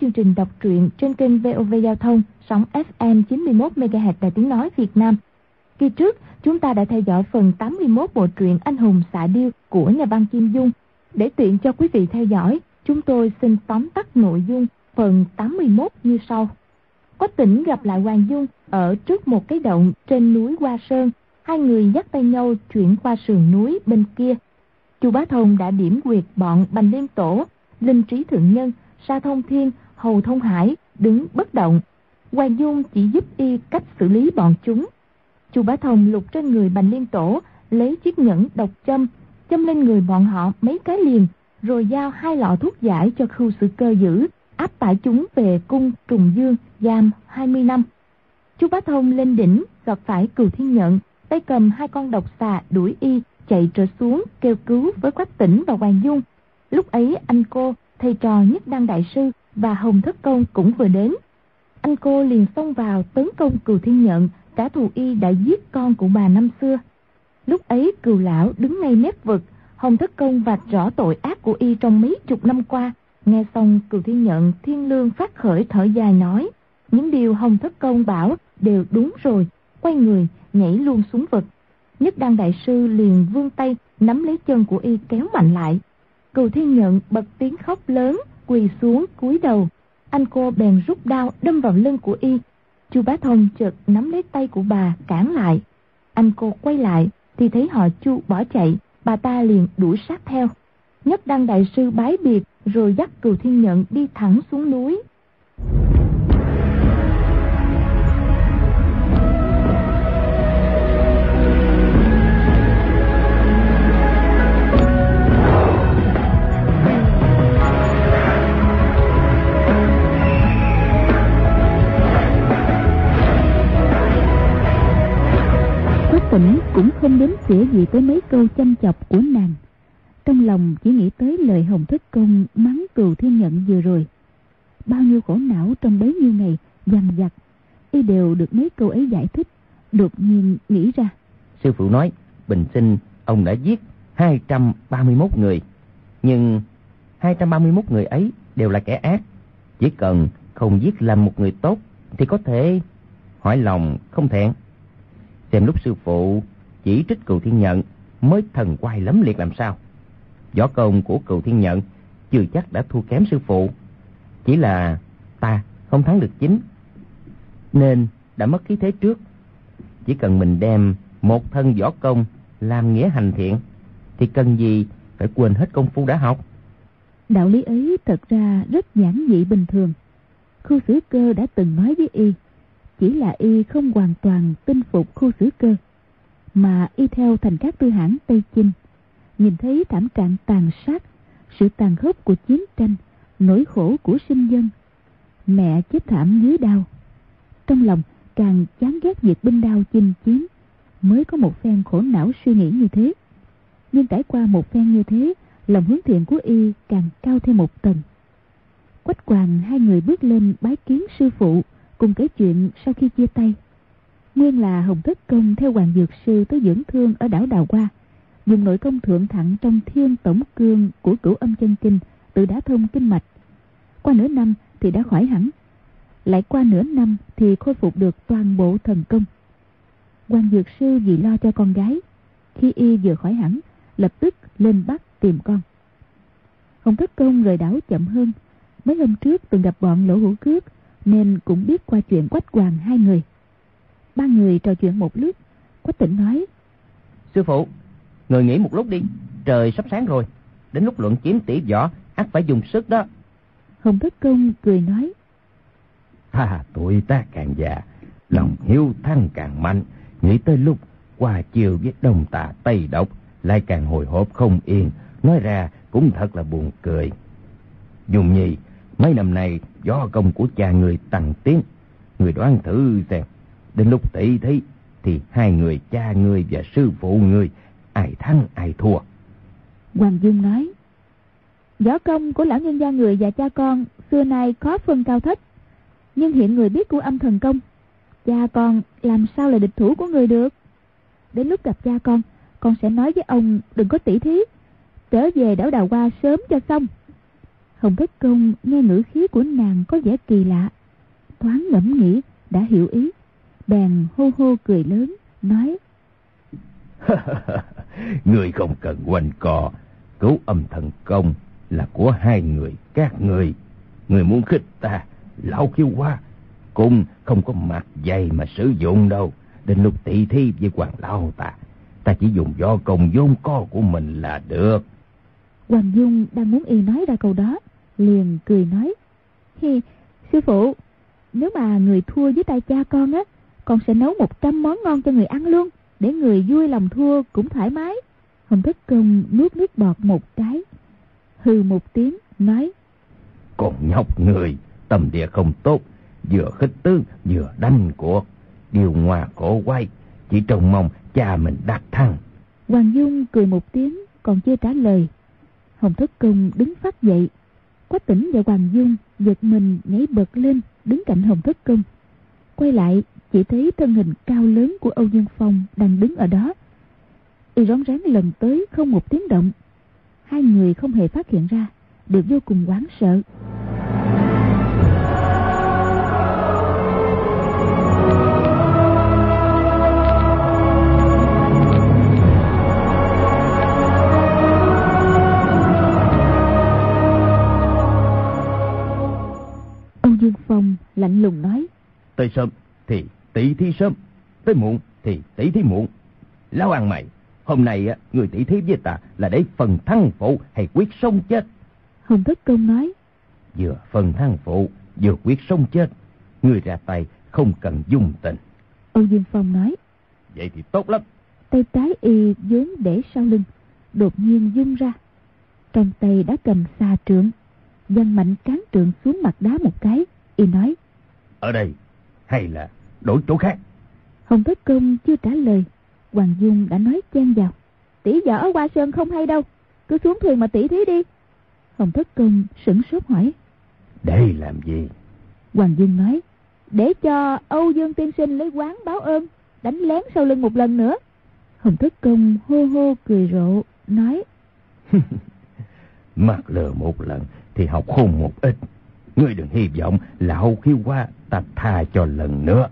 chương trình đọc truyện trên kênh VOV Giao thông, sóng FM 91 MHz Đài Tiếng nói Việt Nam. Kỳ trước, chúng ta đã theo dõi phần 81 bộ truyện Anh hùng xạ điêu của nhà văn Kim Dung. Để tiện cho quý vị theo dõi, chúng tôi xin tóm tắt nội dung phần 81 như sau. Quách tỉnh gặp lại Hoàng Dung ở trước một cái động trên núi Hoa Sơn. Hai người dắt tay nhau chuyển qua sườn núi bên kia. Chu Bá Thông đã điểm quyệt bọn Bành Liên Tổ, Linh Trí Thượng Nhân, Sa Thông Thiên Hầu Thông Hải đứng bất động. Hoàng Dung chỉ giúp y cách xử lý bọn chúng. Chu Bá Thông lục trên người Bành Liên Tổ, lấy chiếc nhẫn độc châm, châm lên người bọn họ mấy cái liền, rồi giao hai lọ thuốc giải cho khu sự cơ giữ, áp tải chúng về cung Trùng Dương, giam 20 năm. Chu Bá Thông lên đỉnh, gặp phải cừu thiên nhận, tay cầm hai con độc xà đuổi y, chạy trở xuống, kêu cứu với Quách Tỉnh và Hoàng Dung. Lúc ấy anh cô, thầy trò nhất đăng đại sư, và Hồng Thất Công cũng vừa đến. Anh cô liền xông vào tấn công cừu thiên nhận, trả thù y đã giết con của bà năm xưa. Lúc ấy cừu lão đứng ngay mép vực, Hồng Thất Công vạch rõ tội ác của y trong mấy chục năm qua. Nghe xong cừu thiên nhận thiên lương phát khởi thở dài nói, những điều Hồng Thất Công bảo đều đúng rồi, quay người nhảy luôn xuống vực. Nhất đăng đại sư liền vươn tay nắm lấy chân của y kéo mạnh lại. Cừu thiên nhận bật tiếng khóc lớn, quỳ xuống cúi đầu anh cô bèn rút đao đâm vào lưng của y chu bá thông chợt nắm lấy tay của bà, cản lại. Anh cô quay lại, thì thấy họ chu bỏ chạy. Bà ta liền đuổi sát theo. Nhất đăng đại sư bái biệt, rồi dắt cừu thiên nhận đi thẳng xuống núi. Cũng không đếm xỉa gì tới mấy câu chăm chọc của nàng. Trong lòng chỉ nghĩ tới lời hồng thất công mắng cừu thiên nhận vừa rồi. Bao nhiêu khổ não trong bấy nhiêu ngày dằn vặt, y đều được mấy câu ấy giải thích, đột nhiên nghĩ ra. Sư phụ nói, bình sinh ông đã giết 231 người, nhưng 231 người ấy đều là kẻ ác. Chỉ cần không giết làm một người tốt thì có thể hỏi lòng không thẹn. Xem lúc sư phụ chỉ trích cừu thiên nhận mới thần quay lắm liệt làm sao. Võ công của cừu thiên nhận chưa chắc đã thua kém sư phụ. Chỉ là ta không thắng được chính, nên đã mất khí thế trước. Chỉ cần mình đem một thân võ công làm nghĩa hành thiện, thì cần gì phải quên hết công phu đã học? Đạo lý ấy thật ra rất giản dị bình thường. Khu xử cơ đã từng nói với y, chỉ là y không hoàn toàn tin phục khu xử cơ mà y theo thành các tư hãng tây chinh. Nhìn thấy thảm trạng tàn sát, sự tàn khốc của chiến tranh, nỗi khổ của sinh dân, mẹ chết thảm dưới đau. Trong lòng càng chán ghét việc binh đao chinh chiến, mới có một phen khổ não suy nghĩ như thế. Nhưng trải qua một phen như thế, lòng hướng thiện của y càng cao thêm một tầng. Quách Quàng hai người bước lên bái kiến sư phụ, cùng kể chuyện sau khi chia tay nguyên là hồng thất công theo hoàng dược sư tới dưỡng thương ở đảo đào hoa. Dùng nội công thượng thặng trong thiên tổng cương của cửu âm chân kinh, tự đã thông kinh mạch. Qua nửa năm thì đã khỏi hẳn. Lại qua nửa năm thì khôi phục được toàn bộ thần công. Hoàng dược sư vì lo cho con gái, khi y vừa khỏi hẳn, lập tức lên bắt tìm con. Hồng thất công rời đảo chậm hơn. Mấy hôm trước từng gặp bọn lỗ hữu cước, nên cũng biết qua chuyện quách hoàng hai người ba người trò chuyện một lúc quách tỉnh nói sư phụ người nghỉ một lúc đi trời sắp sáng rồi. Đến lúc luận kiếm tỉ võ ắt phải dùng sức đó. Hồng thất công cười nói à tuổi ta càng già lòng hiếu thăng càng mạnh. Nghĩ tới lúc qua chiều với đông tà tây độc lại càng hồi hộp không yên. Nói ra cũng thật là buồn cười. Dùng nhi mấy năm nay do công của cha người tăng tiến. Người đoán thử xem đến lúc tỷ thí thì hai người cha người và sư phụ người, ai thắng, ai thua. Hoàng Dung nói, Võ công của lão nhân gia người và cha con Xưa nay khó phân cao thấp, Nhưng hiện người biết của âm thần công, Cha con làm sao là địch thủ của người được? Đến lúc gặp cha con Con sẽ nói với ông đừng có tỉ thí, Trở về đảo đào hoa sớm cho xong. Hồng Thất Công nghe ngữ khí của nàng có vẻ kỳ lạ, Thoáng ngẫm nghĩ, đã hiểu ý. Bèn hô hô cười lớn Nói Người không cần quanh co Cứu âm thần công là của hai người các người. Người muốn khích ta Lão khiêu qua Cung không có mặt dày mà sử dụng đâu. Đến lúc tỷ thi với hoàng lão ta Ta chỉ dùng do công vốn co của mình là được. Hoàng Dung đang muốn y nói ra câu đó Liền cười nói Hi, sư phụ Nếu mà người thua với tay cha con á Con sẽ nấu một trăm món ngon cho người ăn luôn Để người vui lòng thua cũng thoải mái. Hồng Thất Công nuốt nước bọt một cái Hừ một tiếng nói Còn nhóc người Tâm địa không tốt Vừa khích tướng vừa đánh cuộc. Điều hòa cổ quay Chỉ trông mong cha mình đạt thăng. Hoàng Dung cười một tiếng Còn chưa trả lời. Hồng Thất Công đứng phát dậy. Quách tỉnh và Hoàng Dung giật mình nhảy bật lên đứng cạnh Hồng Thất Công. Quay lại chỉ thấy thân hình cao lớn của Âu Dương Phong đang đứng ở đó. Y rón rén lần tới không một tiếng động. Hai người không hề phát hiện ra, đều vô cùng hoảng sợ. Âu Dương Phong lạnh lùng nói. Tới sớm thì tỷ thí sớm, tới muộn thì tỷ thí muộn. Lão ăn mày, hôm nay người tỷ thí với ta là để phần thăng phụ hay quyết sống chết? Hồng Thất Công nói. Vừa phần thăng phụ, vừa quyết sống chết. Người ra tay không cần dung tình. Âu Dương Phong nói. Vậy thì tốt lắm. Tay trái y vốn để sau lưng, đột nhiên dung ra. Trong tay đã cầm xà trượng Văn mạnh cán trượng xuống mặt đá một cái Y nói Ở đây hay là đổi chỗ khác. Hồng Thất Công chưa trả lời. Hoàng Dung đã nói chen vào. Tỷ vợ ở Hoa Sơn không hay đâu. Cứ xuống thuyền mà tỷ thí đi. Hồng Thất Công sửng sốt hỏi. Để làm gì? Hoàng Dung nói. Để cho Âu Dương Tiên Sinh lấy quán báo ơn Đánh lén sau lưng một lần nữa. Hồng Thất Công hô hô cười rộ Nói. Mặt lừa một lần thì học khôn một ít. Ngươi đừng hy vọng lão khiêu qua ta tha cho lần nữa.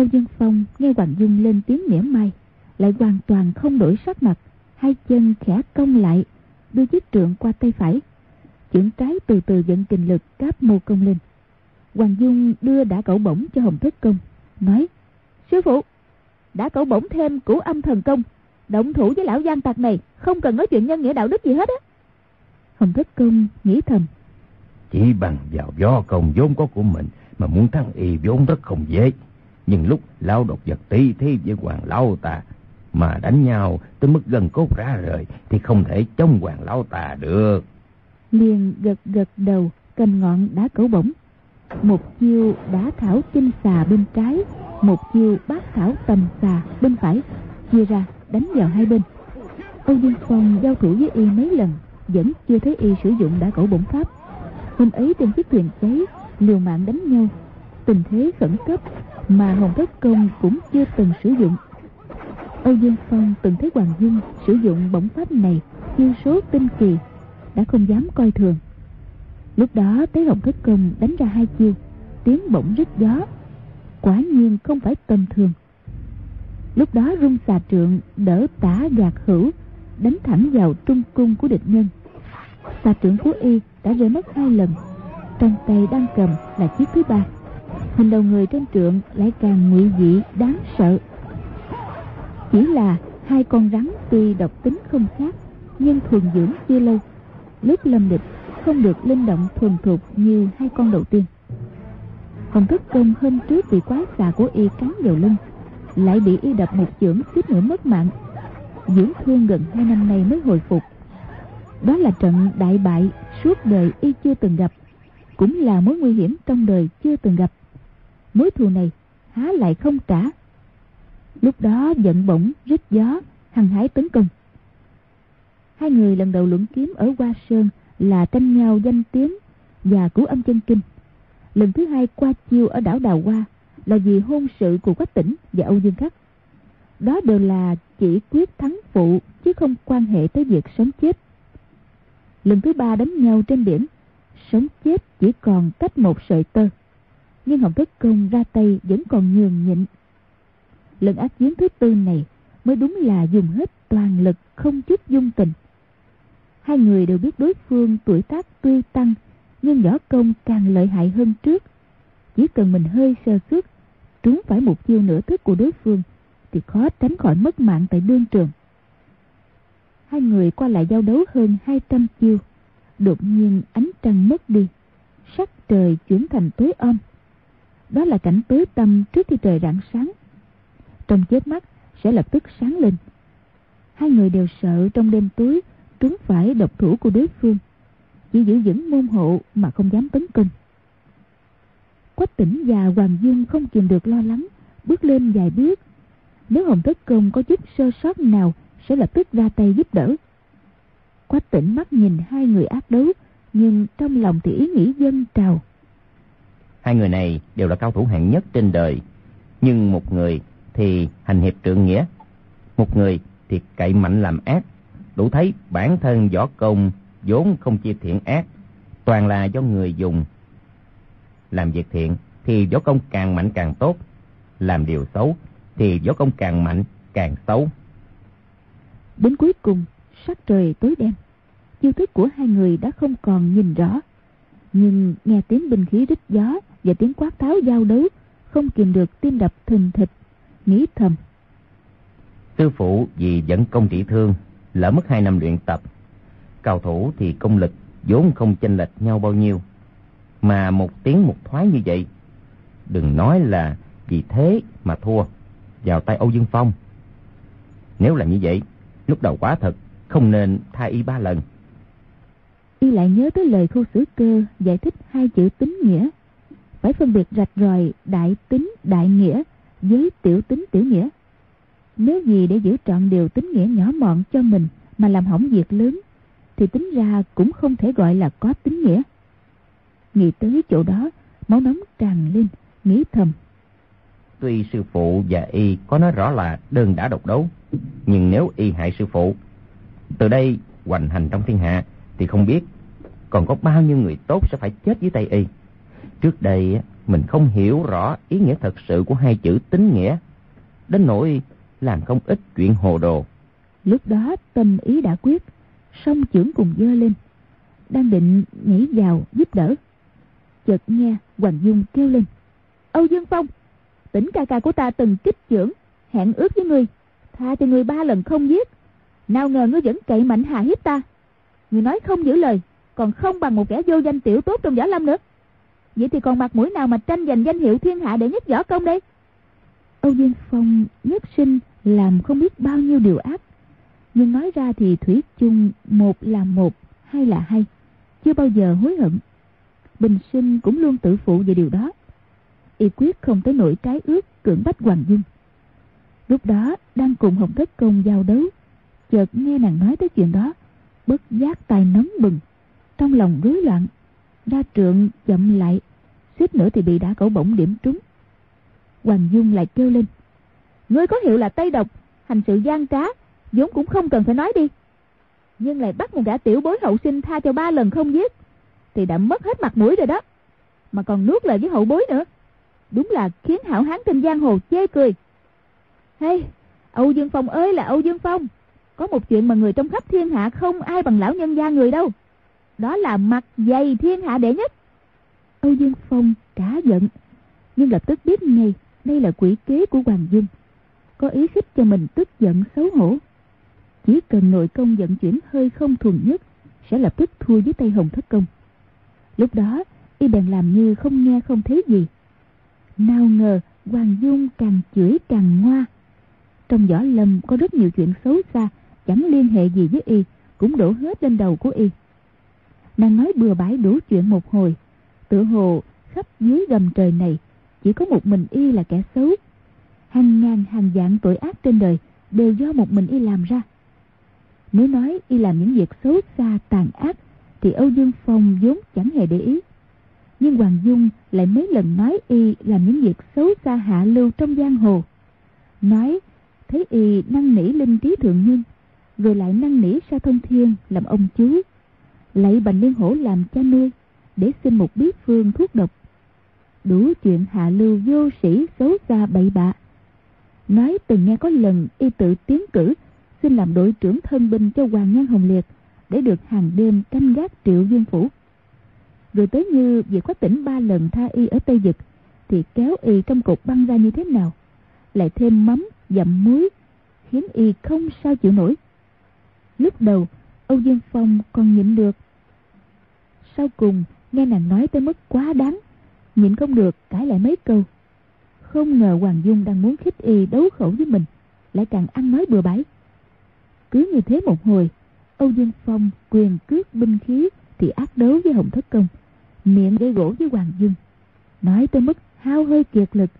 Âu Dương Phong nghe Hoàng Dung lên tiếng mỉa mai, lại hoàn toàn không đổi sắc mặt, hai chân khẽ cong lại, đưa chiếc trượng qua tay phải. Chưởng trái từ từ dẫn kình lực cáp mô công lên. Hoàng Dung đưa đã cẩu bổng cho Hồng Thất Công, nói, Sư phụ, đã cẩu bổng thêm củ âm thần công, động thủ với lão gian tặc này, không cần nói chuyện nhân nghĩa đạo đức gì hết á. Hồng Thất Công nghĩ thầm. Chỉ bằng vào do công vốn có của mình mà muốn thắng y vốn rất không dễ. Nhưng lúc lão đột vật tí thi với hoàng lão ta mà đánh nhau tới mức gần cốt ra rời thì không thể chống hoàng lão ta được. Liền gật gật đầu cầm ngọn đá cẩu bổng. Một chiêu đá thảo chinh xà bên trái, một chiêu bát thảo tầm xà bên phải, chia ra đánh vào hai bên. Âu Dương Phong giao thủ với y mấy lần vẫn chưa thấy y sử dụng đá cẩu bổng pháp hôm ấy trên chiếc thuyền cháy liều mạng đánh nhau tình thế khẩn cấp mà hồng thất công cũng chưa từng sử dụng. Âu dương phong từng thấy hoàng dung sử dụng bổng pháp này chiêu số tinh kỳ, đã không dám coi thường. Lúc đó thấy hồng thất công đánh ra hai chiêu, tiếng bổng rít gió, quả nhiên không phải tầm thường. Lúc đó rung xà trượng đỡ tả gạt hữu, đánh thẳng vào trung cung của địch nhân. Xà trượng của y đã rơi mất hai lần, trong tay đang cầm là chiếc thứ ba hình đầu người trên trượng lại càng ngụy dị đáng sợ. Chỉ là hai con rắn tuy độc tính không khác, nhưng thuần dưỡng chưa lâu, lúc lâm địch không được linh động thuần thục như hai con đầu tiên. Còn thức công hôm trước bị quái xà của y cắn vào lưng, lại bị y đập một chưởng suýt nữa mất mạng. Dưỡng thương gần hai năm nay mới hồi phục. Đó là trận đại bại suốt đời y chưa từng gặp, cũng là mối nguy hiểm trong đời chưa từng gặp mối thù này há lại không trả lúc đó giận bỗng rít gió hăng hái tấn công Hai người lần đầu luận kiếm ở Hoa Sơn là tranh nhau danh tiếng và cứu âm chân kinh. Lần thứ hai qua chiêu ở đảo Đào Hoa là vì hôn sự của Quách Tỉnh và Âu Dương Khắc. Đó đều là chỉ quyết thắng phụ chứ không quan hệ tới việc sống chết. Lần thứ ba đánh nhau trên biển, sống chết chỉ còn cách một sợi tơ. Nhưng Hồng Thất Công ra tay vẫn còn nhường nhịn. Lần ác chiến thứ tư này mới đúng là dùng hết toàn lực không chút dung tình. Hai người đều biết đối phương tuổi tác tuy tăng nhưng võ công càng lợi hại hơn trước. Chỉ cần mình hơi sơ suất, trúng phải một chiêu nửa thức của đối phương thì khó tránh khỏi mất mạng tại đương trường. Hai người qua lại giao đấu hơn 200 chiêu, đột nhiên ánh trăng mất đi, sắc trời chuyển thành tối om. Đó là cảnh tối tâm trước khi trời rạng sáng. Trong chớp mắt, sẽ lập tức sáng lên. Hai người đều sợ trong đêm tối trúng phải độc thủ của đối phương. Chỉ giữ vững môn hộ mà không dám tấn công. Quách tỉnh và hoàng dung không kìm được lo lắng, bước lên vài bước. Nếu hồng thất công có chút sơ sót nào, sẽ lập tức ra tay giúp đỡ. Quách tỉnh mắt nhìn hai người ác đấu, nhưng trong lòng thì ý nghĩ dân trào hai người này đều là cao thủ hạng nhất trên đời. Nhưng một người thì hành hiệp trượng nghĩa, một người thì cậy mạnh làm ác. Đủ thấy bản thân võ công vốn không chia thiện ác, toàn là do người dùng. Làm việc thiện thì võ công càng mạnh càng tốt, làm điều xấu thì võ công càng mạnh càng xấu. Đến cuối cùng, sắc trời tối đen. Chiêu thức của hai người đã không còn nhìn rõ, nhưng nghe tiếng binh khí rít gió và tiếng quát tháo giao đấu không kìm được tim đập thình thịch nghĩ thầm. Sư phụ vì dẫn công trị thương lỡ mất hai năm luyện tập cao thủ thì công lực vốn không chênh lệch nhau bao nhiêu. Mà một tiếng một thoái như vậy đừng nói là vì thế mà thua vào tay âu dương phong. Nếu là như vậy lúc đầu quá thật không nên thay y ba lần. Y lại nhớ tới lời khu sử cơ giải thích hai chữ tính nghĩa phải phân biệt rạch ròi đại tính đại nghĩa với tiểu tính tiểu nghĩa nếu gì để giữ trọn điều tính nghĩa nhỏ mọn cho mình mà làm hỏng việc lớn thì tính ra cũng không thể gọi là có tính nghĩa. Nghĩ tới chỗ đó, máu nóng tràn lên, nghĩ thầm. Tuy sư phụ và y có nói rõ là đơn đã độc đấu, nhưng nếu y hại sư phụ, từ đây hoành hành trong thiên hạ thì không biết còn có bao nhiêu người tốt sẽ phải chết dưới tay y. Trước đây mình không hiểu rõ ý nghĩa thật sự của hai chữ tính nghĩa, đến nỗi làm không ít chuyện hồ đồ. Lúc đó tâm ý đã quyết, song trưởng cùng dơ lên, đang định nhảy vào giúp đỡ. Chợt nghe Hoàng Dung kêu lên. Âu Dương Phong, tỉnh ca ca của ta từng kích trưởng hẹn ước với ngươi, tha cho ngươi ba lần không giết. Nào ngờ ngươi vẫn cậy mạnh hà hiếp ta. Ngươi nói không giữ lời, còn không bằng một kẻ vô danh tiểu tốt trong võ lâm nữa. Vậy thì còn mặt mũi nào mà tranh giành danh hiệu thiên hạ đệ nhất võ công đây? Âu Dương Phong nhất sinh làm không biết bao nhiêu điều ác. Nhưng nói ra thì thủy chung một là một, hai là hai. Chưa bao giờ hối hận. Bình sinh cũng luôn tự phụ về điều đó. Y quyết không tới nỗi trái ước cưỡng bách hoàng dung. Lúc đó đang cùng hồng thất công giao đấu, chợt nghe nàng nói tới chuyện đó, bất giác tài nóng bừng. Trong lòng rối loạn ra trượng chậm lại suýt nữa thì bị đá cẩu bổng điểm trúng. Hoàng dung lại kêu lên. Ngươi có hiệu là tây độc, hành sự gian trá, vốn cũng không cần phải nói đi. Nhưng lại bắt một gã tiểu bối hậu sinh tha cho ba lần không giết, thì đã mất hết mặt mũi rồi đó. Mà còn nuốt lời với hậu bối nữa. Đúng là khiến hảo hán trên giang hồ chê cười. Hey, âu dương phong ơi là âu dương phong. Có một chuyện mà người trong khắp thiên hạ không ai bằng lão nhân gia người đâu. Đó là mặt dày thiên hạ đệ nhất âu dương phong cả giận, nhưng lập tức biết ngay đây là quỷ kế của hoàng dung. Có ý khích cho mình tức giận xấu hổ. Chỉ cần nội công vận chuyển hơi không thuần nhất, sẽ lập tức thua với tay hồng thất công. Lúc đó, y bèn làm như không nghe không thấy gì. Nào ngờ, hoàng dung càng chửi càng ngoa. Trong võ lâm có rất nhiều chuyện xấu xa, chẳng liên hệ gì với y, cũng đổ hết lên đầu của y. Nàng nói bừa bãi đủ chuyện một hồi tự hồ khắp dưới gầm trời này, chỉ có một mình y là kẻ xấu. Hàng ngàn hàng vạn tội ác trên đời đều do một mình y làm ra. Nếu nói y làm những việc xấu xa tàn ác, Thì Âu Dương Phong vốn chẳng hề để ý. Nhưng Hoàng Dung lại mấy lần nói y làm những việc xấu xa hạ lưu trong giang hồ. Nói, thấy y năng nỉ linh trí thượng nhân, Rồi lại năng nỉ sa thông thiên làm ông chú, lấy bành liên hổ làm cha nuôi. Để xin một bí phương thuốc độc Đủ chuyện hạ lưu vô sĩ xấu xa bậy bạ Nói từng nghe có lần y tự tiến cử xin làm đội trưởng thân binh cho Hoàng Nhan Hồng Liệt để được hàng đêm canh gác triệu viên phủ. Rồi tới như việc có tỉnh ba lần tha y ở Tây Dực thì kéo y trong cục băng ra như thế nào. Lại thêm mắm, dặm muối khiến y không sao chịu nổi. Lúc đầu Âu Dương Phong còn nhịn được. Sau cùng nghe nàng nói tới mức quá đáng, nhịn không được cãi lại mấy câu. Không ngờ Hoàng Dung đang muốn khích y đấu khẩu với mình, lại càng ăn nói bừa bãi. Cứ như thế một hồi, Âu Dương Phong quyền cước binh khí thì ác đấu với Hồng Thất Công, miệng gây gỗ với Hoàng Dung. Nói tới mức hao hơi kiệt lực,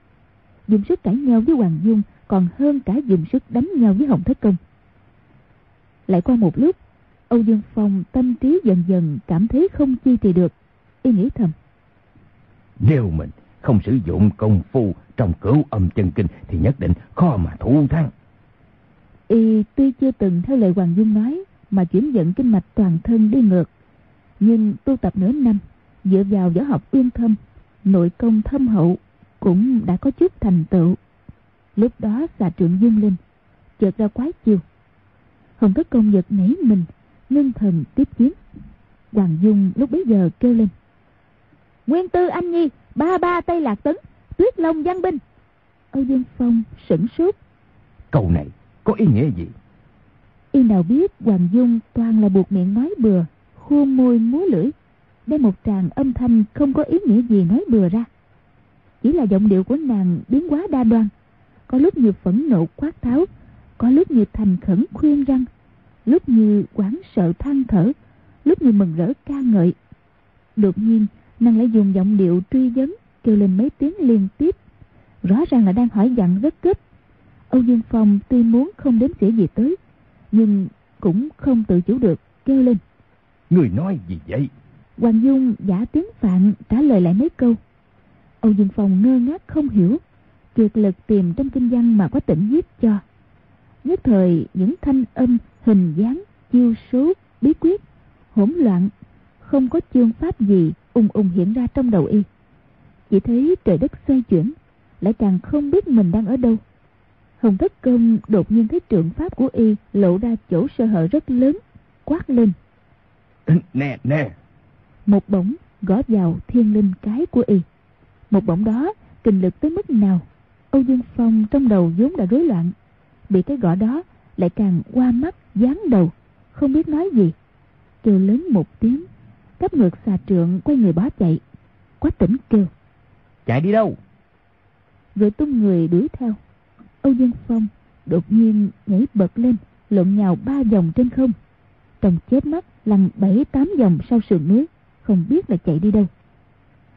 dùng sức cãi nhau với Hoàng Dung còn hơn cả dùng sức đánh nhau với Hồng Thất Công. Lại qua một lúc, Âu Dương Phong tâm trí dần dần cảm thấy không chi thì được. Y nghĩ thầm. Nếu mình không sử dụng công phu trong cửu âm chân kinh thì nhất định khó mà thủ thắng. Y tuy chưa từng theo lời Hoàng Dung nói mà chuyển dẫn kinh mạch toàn thân đi ngược. Nhưng tu tập nửa năm, dựa vào võ học uyên thâm, nội công thâm hậu cũng đã có chút thành tựu. Lúc đó xà trượng dung lên, chợt ra quái chiêu. Hồng Thất Công giật nảy mình, ngưng thần tiếp chiến. Hoàng Dung lúc bấy giờ kêu lên. Nguyên tư anh nhi, ba ba tây lạc tấn, tuyết long giang binh. Âu Dương Phong sửng sốt. Câu này có ý nghĩa gì? Y nào biết Hoàng Dung toàn là buộc miệng nói bừa, khuôn môi múa lưỡi, đem một tràng âm thanh không có ý nghĩa gì nói bừa ra. Chỉ là giọng điệu của nàng biến quá đa đoan, có lúc như phẫn nộ quát tháo, có lúc như thành khẩn khuyên răng, lúc như quán sợ than thở, lúc như mừng rỡ ca ngợi. Đột nhiên, nàng lại dùng giọng điệu truy vấn, kêu lên mấy tiếng liên tiếp. Rõ ràng là đang hỏi dặn rất gấp Âu Dương Phong tuy muốn không đếm xỉa gì tới, nhưng cũng không tự chủ được, kêu lên. Người nói gì vậy? Hoàng Dung giả tiếng Phạn trả lời lại mấy câu. Âu Dương Phong ngơ ngác không hiểu, kiệt lực tìm trong kinh văn mà có tỉnh viết cho. Nhất thời những thanh âm, hình dáng, chiêu số, bí quyết, hỗn loạn, không có chương pháp gì ung ung hiện ra trong đầu y. Chỉ thấy trời đất xoay chuyển, lại càng không biết mình đang ở đâu. Hồng Thất Công đột nhiên thấy trượng pháp của y lộ ra chỗ sơ hở rất lớn, quát lên. Nè, nè. Một bổng gõ vào thiên linh cái của y. Một bổng đó kinh lực tới mức nào? Âu Dương Phong trong đầu vốn đã rối loạn. Bị cái gõ đó lại càng qua mắt, dán đầu, không biết nói gì. Kêu lớn một tiếng, cấp ngược xà trượng quay người bó chạy. Quá tỉnh kêu. Chạy đi đâu? Rồi tung người đuổi theo. Âu Dương Phong đột nhiên nhảy bật lên, lộn nhào ba vòng trên không. Trong chết mắt lăn bảy tám vòng sau sườn núi, không biết là chạy đi đâu.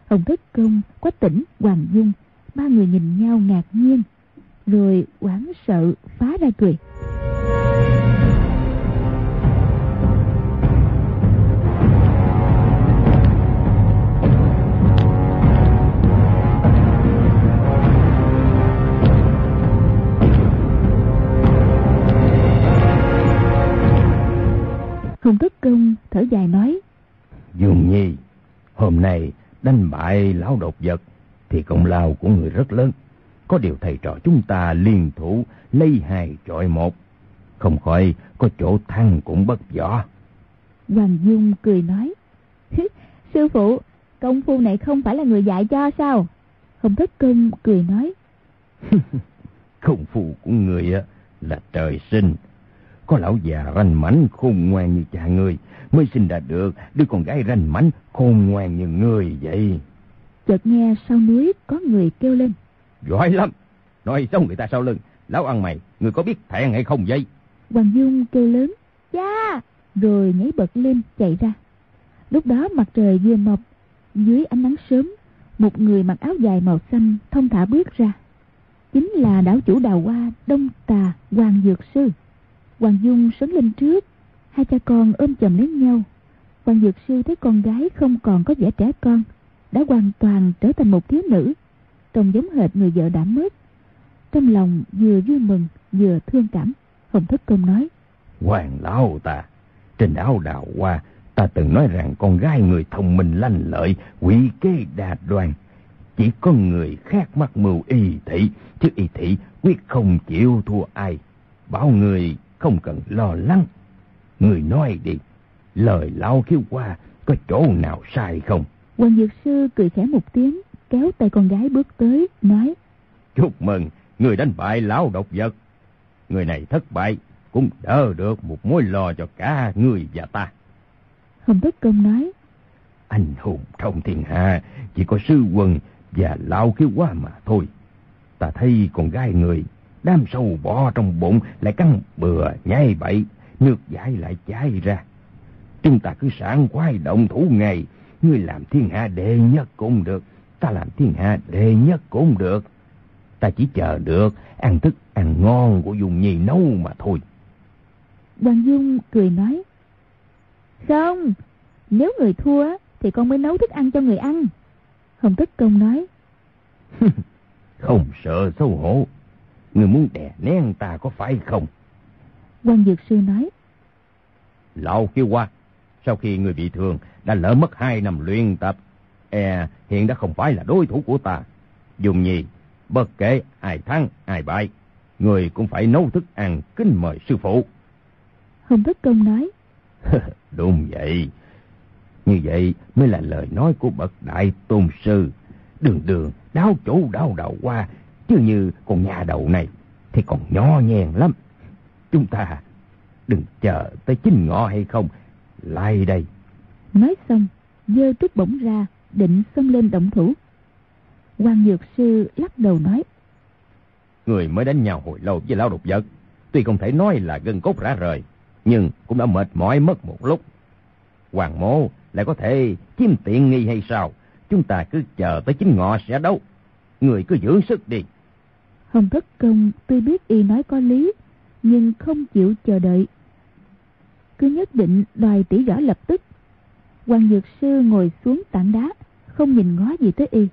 Hồng Thất Công, Quách Tỉnh, Hoàng Dung, ba người nhìn nhau ngạc nhiên, rồi hoảng sợ phá ra cười. Hùng Thất Công thở dài nói. Dương Nhi, hôm nay đánh bại lão đột vật thì công lao của người rất lớn. Có điều thầy trò chúng ta liên thủ lấy hai trọi một. Không khỏi có chỗ thăng cũng bất võ. Hoàng Dung cười nói. Sư phụ, công phu này không phải là người dạy cho sao? Hồng Thất Công cười nói. công phu của người là trời sinh có lão già ranh mảnh khôn ngoan như cha người mới sinh ra được đứa con gái ranh mảnh khôn ngoan như người vậy. Chợt nghe sau núi có người kêu lên. Giỏi lắm. Nói xong người ta sau lưng. Lão ăn mày, người có biết thẹn hay không vậy? Hoàng Dung kêu lớn. Cha! Rồi nhảy bật lên chạy ra. Lúc đó mặt trời vừa mọc. Dưới ánh nắng sớm, một người mặc áo dài màu xanh thông thả bước ra. Chính là đảo chủ đào hoa Đông Tà Hoàng Dược Sư. Hoàng Dung sớm lên trước, Hai cha con ôm chầm lấy nhau. Hoàng Dược Sư thấy con gái không còn có vẻ trẻ con, đã hoàn toàn trở thành một thiếu nữ, trông giống hệt người vợ đã mất. Trong lòng vừa vui mừng, vừa thương cảm. Hồng Thất Công nói. Hoàng lão ta, trên áo đào hoa, ta từng nói rằng con gái người thông minh lanh lợi, quỷ kế đa đoan. Chỉ có người khác mắc mưu y thị, chứ y thị quyết không chịu thua ai. Bảo người không cần lo lắng. Người nói đi, lời lão khiếu qua có chỗ nào sai không? Hoàng Dược Sư cười khẽ một tiếng, kéo tay con gái bước tới, nói. Chúc mừng, người đánh bại lão độc vật. Người này thất bại, cũng đỡ được một mối lo cho cả người và ta. Hồng Tất Công nói. Anh hùng trong thiên hạ, chỉ có sư quân và lão khiếu qua mà thôi. Ta thấy con gái người, đam sâu bò trong bụng lại căng bừa nhai bậy, nước giải lại chảy ra. Chúng ta cứ sáng quay động thủ ngày, ngươi làm thiên hạ đệ nhất cũng được, ta làm thiên hạ đệ nhất cũng được. Ta chỉ chờ được ăn thức ăn ngon của dùng nhì nấu mà thôi. Hoàng Dung cười nói. Không, nếu người thua thì con mới nấu thức ăn cho người ăn. Hồng Tất Công nói. không sợ xấu hổ. Người muốn đè nén ta có phải không? Quan Dược Sư nói. Lão kêu qua. Sau khi người bị thương đã lỡ mất hai năm luyện tập. E hiện đã không phải là đối thủ của ta. Dùng nhì, bất kể ai thắng ai bại. Người cũng phải nấu thức ăn kính mời sư phụ. Hồng Thất Công nói. Đúng vậy. Như vậy mới là lời nói của bậc đại tôn sư. Đường đường, đau chủ đau đầu qua. Chứ như con nhà đầu này thì còn nhỏ nhèn lắm. Chúng ta đừng chờ tới chính ngọ hay không. Lại đây. Nói xong, dơ trúc bổng ra, định xông lên động thủ. quan Dược Sư lắc đầu nói. Người mới đánh nhau hồi lâu với lão độc vật. Tuy không thể nói là gân cốt rã rời, nhưng cũng đã mệt mỏi mất một lúc. Hoàng mô lại có thể chiếm tiện nghi hay sao? Chúng ta cứ chờ tới chính ngọ sẽ đấu. Người cứ dưỡng sức đi. Hồng Thất Công tuy biết y nói có lý, nhưng không chịu chờ đợi. Cứ nhất định đòi tỷ võ lập tức. Hoàng Dược Sư ngồi xuống tảng đá, không nhìn ngó gì tới y.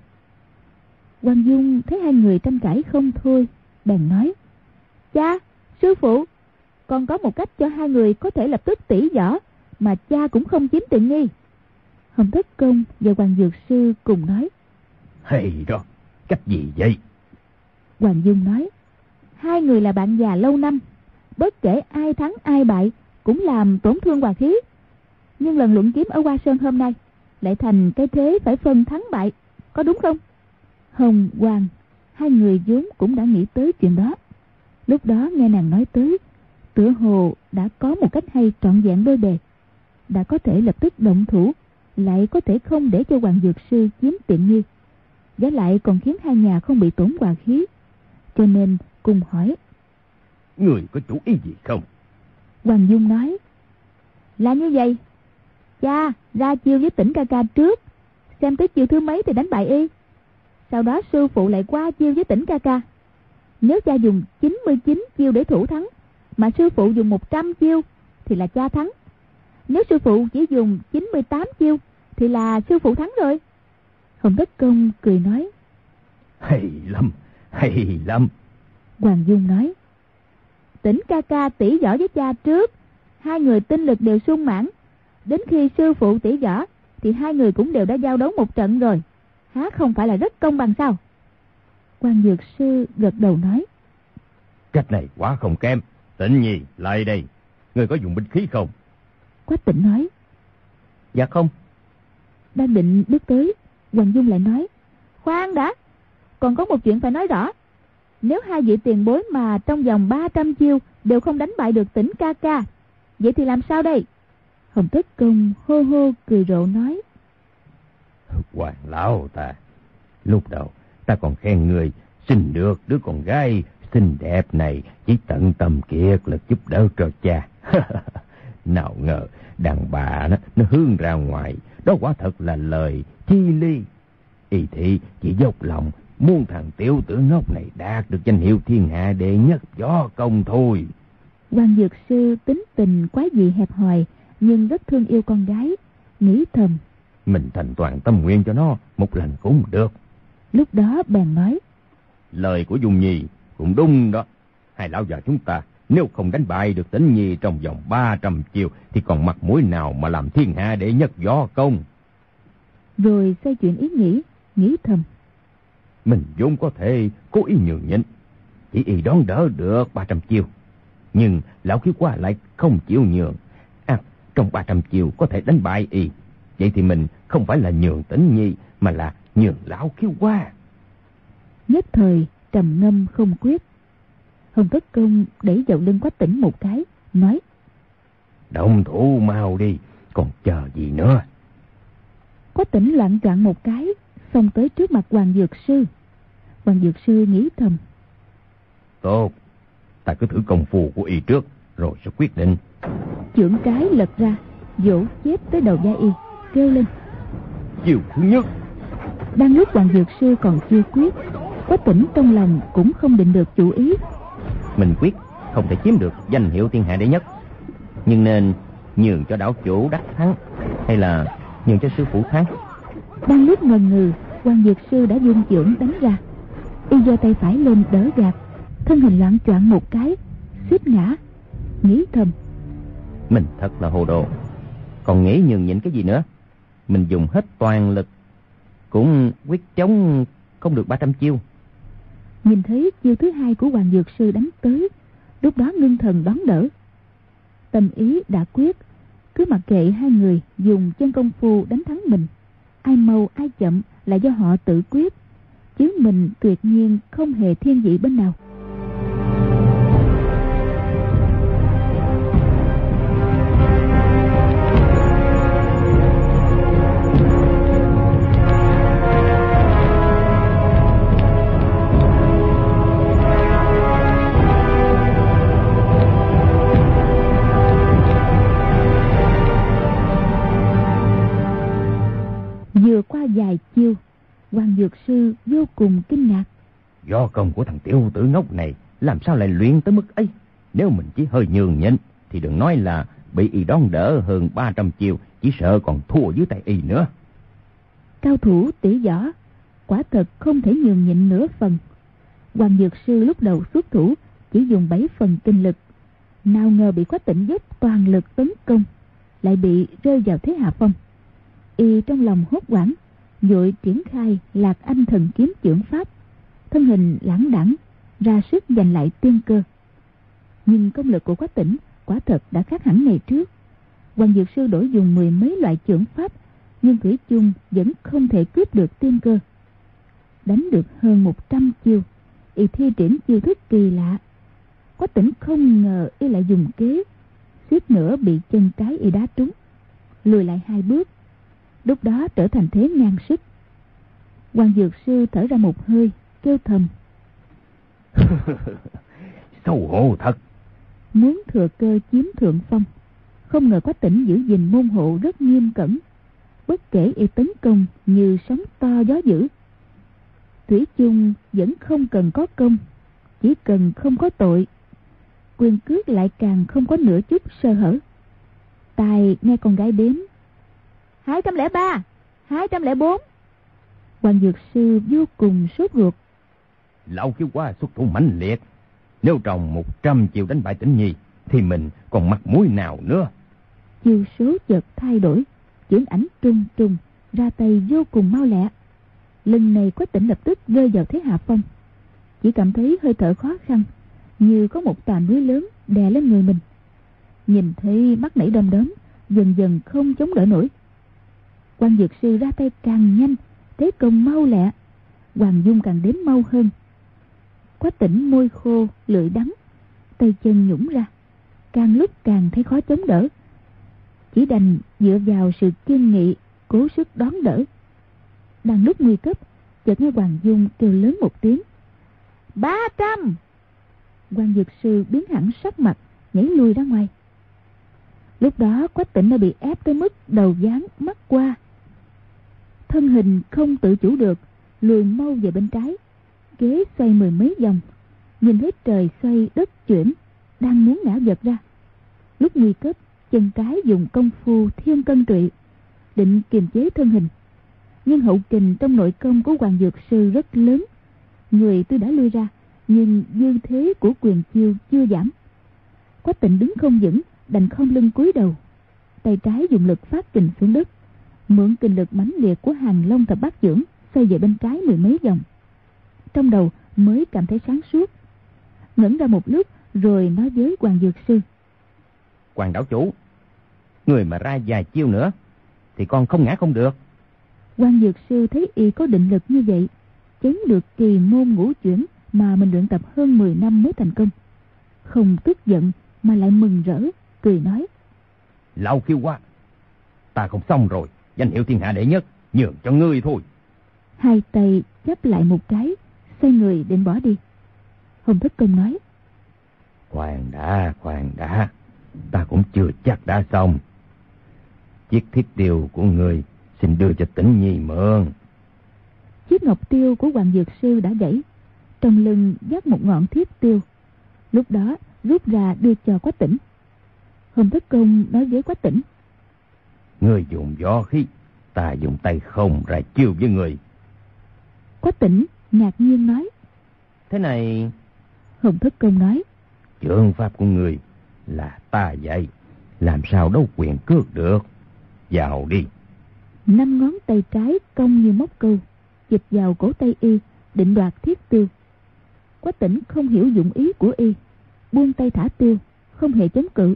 Hoàng Dung thấy hai người tranh cãi không thôi, bèn nói. Cha, sư phụ, con có một cách cho hai người có thể lập tức tỉ võ mà cha cũng không chiếm tiện nghi. Hồng Thất Công và Hoàng Dược Sư cùng nói. Hay đó, cách gì vậy? Hoàng Dung nói. Hai người là bạn già lâu năm, bất kể ai thắng ai bại cũng làm tổn thương hòa khí. Nhưng lần luận kiếm ở Hoa Sơn hôm nay lại thành cái thế phải phân thắng bại, có đúng không? Hồng, Hoàng, hai người vốn cũng đã nghĩ tới chuyện đó. Lúc đó nghe nàng nói tới tựa hồ đã có một cách hay trọn vẹn đôi bề đã có thể lập tức động thủ lại có thể không để cho hoàng dược sư chiếm tiện nghi giá lại còn khiến hai nhà không bị tổn hòa khí cho nên cùng hỏi. Người có chủ ý gì không? Hoàng dung nói. Là như vậy. Cha ra chiêu với tỉnh ca ca trước. Xem tới chiêu thứ mấy thì đánh bại y. Sau đó sư phụ lại qua chiêu với tỉnh ca ca. Nếu cha dùng 99 chiêu để thủ thắng mà sư phụ dùng 100 chiêu thì là cha thắng. Nếu sư phụ chỉ dùng 98 chiêu thì là sư phụ thắng rồi. Hồng Tất Công cười nói. Hay lắm, hay lắm. Hoàng Dung nói. Tỉnh ca ca tỉ võ với cha trước. Hai người tinh lực đều sung mãn. Đến khi sư phụ tỉ võ thì hai người cũng đều đã giao đấu một trận rồi. Há không phải là rất công bằng sao? Quan Dược Sư gật đầu nói. Cách này quá không kém. Tịnh nhi, lại đây. Người có dùng binh khí không? Quách tịnh nói. Dạ không. Đang định bước tới, Hoàng Dung lại nói. Khoan đã, còn có một chuyện phải nói rõ. Nếu hai vị tiền bối mà trong vòng 300 chiêu đều không đánh bại được tỉnh ca ca, vậy thì làm sao đây? Hồng thất Công hô hô cười rộ nói. Hoàng lão ta, lúc đầu ta còn khen người xin được đứa con gái xinh đẹp này chỉ tận tâm kiệt lực giúp đỡ cho cha. Nào ngờ đàn bà nó, nó hướng ra ngoài, đó quả thật là lời chi ly. Y thị chỉ dốc lòng muốn thằng tiểu tử ngốc này đạt được danh hiệu thiên hạ đệ nhất gió công thôi. Hoàng Dược Sư tính tình quá dị hẹp hòi nhưng rất thương yêu con gái, nghĩ thầm. Mình thành toàn tâm nguyện cho nó, một lần cũng được. Lúc đó bèn nói. Lời của Dung Nhi cũng đúng đó. Hai lão già chúng ta nếu không đánh bại được tính nhi trong vòng 300 chiều thì còn mặt mũi nào mà làm thiên hạ để nhất gió công. Rồi xoay chuyện ý nghĩ, nghĩ thầm. Mình vốn có thể cố ý nhường nhịn, chỉ y đón đỡ được 300 chiều. Nhưng lão khiếu qua lại không chịu nhường. À, trong 300 chiều có thể đánh bại y. Vậy thì mình không phải là nhường tính nhi mà là nhường lão khiếu qua. Nhất thời trầm ngâm không quyết. Hồng Tất Công đẩy vào lưng quách tỉnh một cái, nói. Động thủ mau đi, còn chờ gì nữa. Quách tỉnh loạn choạng một cái, xông tới trước mặt Hoàng Dược Sư. Hoàng Dược Sư nghĩ thầm. Tốt, ta cứ thử công phu của y trước, rồi sẽ quyết định. Chưởng trái lật ra, vỗ chép tới đầu gia y, kêu lên. Chiều thứ nhất. Đang lúc Hoàng Dược Sư còn chưa quyết, Quách tỉnh trong lòng cũng không định được chủ ý mình quyết không thể chiếm được danh hiệu thiên hạ đệ nhất nhưng nên nhường cho đảo chủ đắc thắng hay là nhường cho sư phụ thắng đang lúc ngần ngừ quan dược sư đã dung trưởng đánh ra. Y giơ tay phải lên đỡ gạt thân hình loạn choạng một cái suýt ngã nghĩ thầm. Mình thật là hồ đồ. Còn nghĩ nhường nhịn cái gì nữa? Mình dùng hết toàn lực cũng quyết chống không được 300 chiêu. Nhìn thấy chiêu thứ hai của hoàng dược sư đánh tới lúc đó ngưng thần đón đỡ. Tâm ý đã quyết cứ mặc kệ hai người dùng chân công phu đánh thắng mình ai mau ai chậm là do họ tự quyết. Chứ mình tuyệt nhiên không hề thiên vị bên nào. Dược sư vô cùng kinh ngạc. Do công của thằng tiểu tử ngốc này làm sao lại luyện tới mức ấy? Nếu mình chỉ hơi nhường nhịn thì đừng nói là bị y đón đỡ hơn 300 chiêu chỉ sợ còn thua dưới tay y nữa. Cao thủ tỷ võ quả thật không thể nhường nhịn nửa phần. Hoàng dược sư lúc đầu xuất thủ chỉ dùng bảy phần kinh lực. Nào ngờ bị quách tỉnh dốc toàn lực tấn công lại bị rơi vào thế hạ phong. Y trong lòng hốt hoảng vội triển khai lạc anh thần kiếm trưởng pháp. Thân hình lãng đẳng, ra sức giành lại tiên cơ. Nhưng công lực của quách tỉnh quả thật đã khác hẳn ngày trước. Hoàng dược sư đổi dùng mười mấy loại trưởng pháp, nhưng thủy chung vẫn không thể cướp được tiên cơ. Đánh được hơn một trăm chiêu, y thi triển chiêu thức kỳ lạ. Quách tỉnh không ngờ y lại dùng kế, suýt nữa bị chân trái y đá trúng. Lùi lại hai bước lúc đó trở thành thế ngang sức. Quan dược sư thở ra một hơi kêu thầm. Xấu hổ thật. Muốn thừa cơ chiếm thượng phong không ngờ quách tỉnh giữ gìn môn hộ rất nghiêm cẩn. Bất kể y tấn công như sóng to gió dữ thủy chung vẫn không cần có công chỉ cần không có tội. Quyền cước lại càng không có nửa chút sơ hở. Tài nghe con gái đếm 203, 204. Hoàng Dược Sư vô cùng sốt ruột. Lão khiếu qua xuất thủ mãnh liệt. Nếu trồng 100 chiều đánh bại tỉnh nhi, thì mình còn mặt mũi nào nữa. Chiêu số chợt thay đổi, chuyển ảnh trung trung, ra tay vô cùng mau lẹ. Lần này quách tỉnh lập tức rơi vào thế hạ phong. Chỉ cảm thấy hơi thở khó khăn, như có một tòa núi lớn đè lên người mình. Nhìn thấy mắt nảy đom đóm, dần dần không chống đỡ nổi quan dược sư ra tay càng nhanh, thế công mau lẹ. Hoàng dung càng đến mau hơn. Quá tỉnh môi khô, lưỡi đắng, tay chân nhũng ra. Càng lúc càng thấy khó chống đỡ. Chỉ đành dựa vào sự kiên nghị, cố sức đón đỡ. Đang lúc nguy cấp, chợt nghe hoàng dung kêu lớn một tiếng. Ba trăm! Quan dược sư biến hẳn sắc mặt, nhảy lui ra ngoài. Lúc đó, quách tỉnh đã bị ép tới mức đầu dáng mắt qua thân hình không tự chủ được lùi mau về bên trái. Ghế xoay mười mấy vòng, nhìn thấy trời xoay đất chuyển, đang muốn ngã giật ra. Lúc nguy cấp, chân trái dùng công phu thiên cân trụy định kiềm chế thân hình. Nhưng hậu kình trong nội công của hoàng dược sư rất lớn. Người tôi đã lui ra, nhưng dư thế của quyền chiêu chưa giảm. Quách tịnh đứng không vững, đành không lưng cúi đầu. Tay trái dùng lực phát kình xuống đất mượn kình lực mãnh liệt của hàng long thập bát dưỡng xoay về bên trái mười mấy vòng trong đầu mới cảm thấy sáng suốt. Ngẩng ra một lúc rồi nói với hoàng dược sư. Hoàng đảo chủ người mà ra vài chiêu nữa thì con không ngã không được. Quan dược sư thấy y có định lực như vậy chấn được kỳ môn ngũ chuyển mà mình luyện tập hơn 10 năm mới thành công. Không tức giận mà lại mừng rỡ cười nói. Lão khiêu quá ta không xong rồi danh hiệu thiên hạ đệ nhất nhường cho ngươi thôi. Hai tay chắp lại một cái xoay người định bỏ đi. Hồng thất công nói khoan đã khoan đã ta cũng chưa chắc đã xong. Chiếc thiết tiêu của người xin đưa cho tỉnh nhi mượn chiếc ngọc tiêu của hoàng dược sư đã gãy trong lưng dắt một ngọn thiết tiêu. Lúc đó rút ra đưa cho quách tỉnh. Hồng thất công nói với quách tỉnh người dùng gió khí ta dùng tay không ra chiêu với người. Quách tỉnh ngạc nhiên nói. Thế này hồng thất công nói. trường pháp của người là ta dạy làm sao đâu quyền cước được? Vào đi. Năm ngón tay trái cong như móc câu chụp vào cổ tay y định đoạt thiết tiêu. Quách tỉnh không hiểu dụng ý của y buông tay thả tiêu không hề chống cự.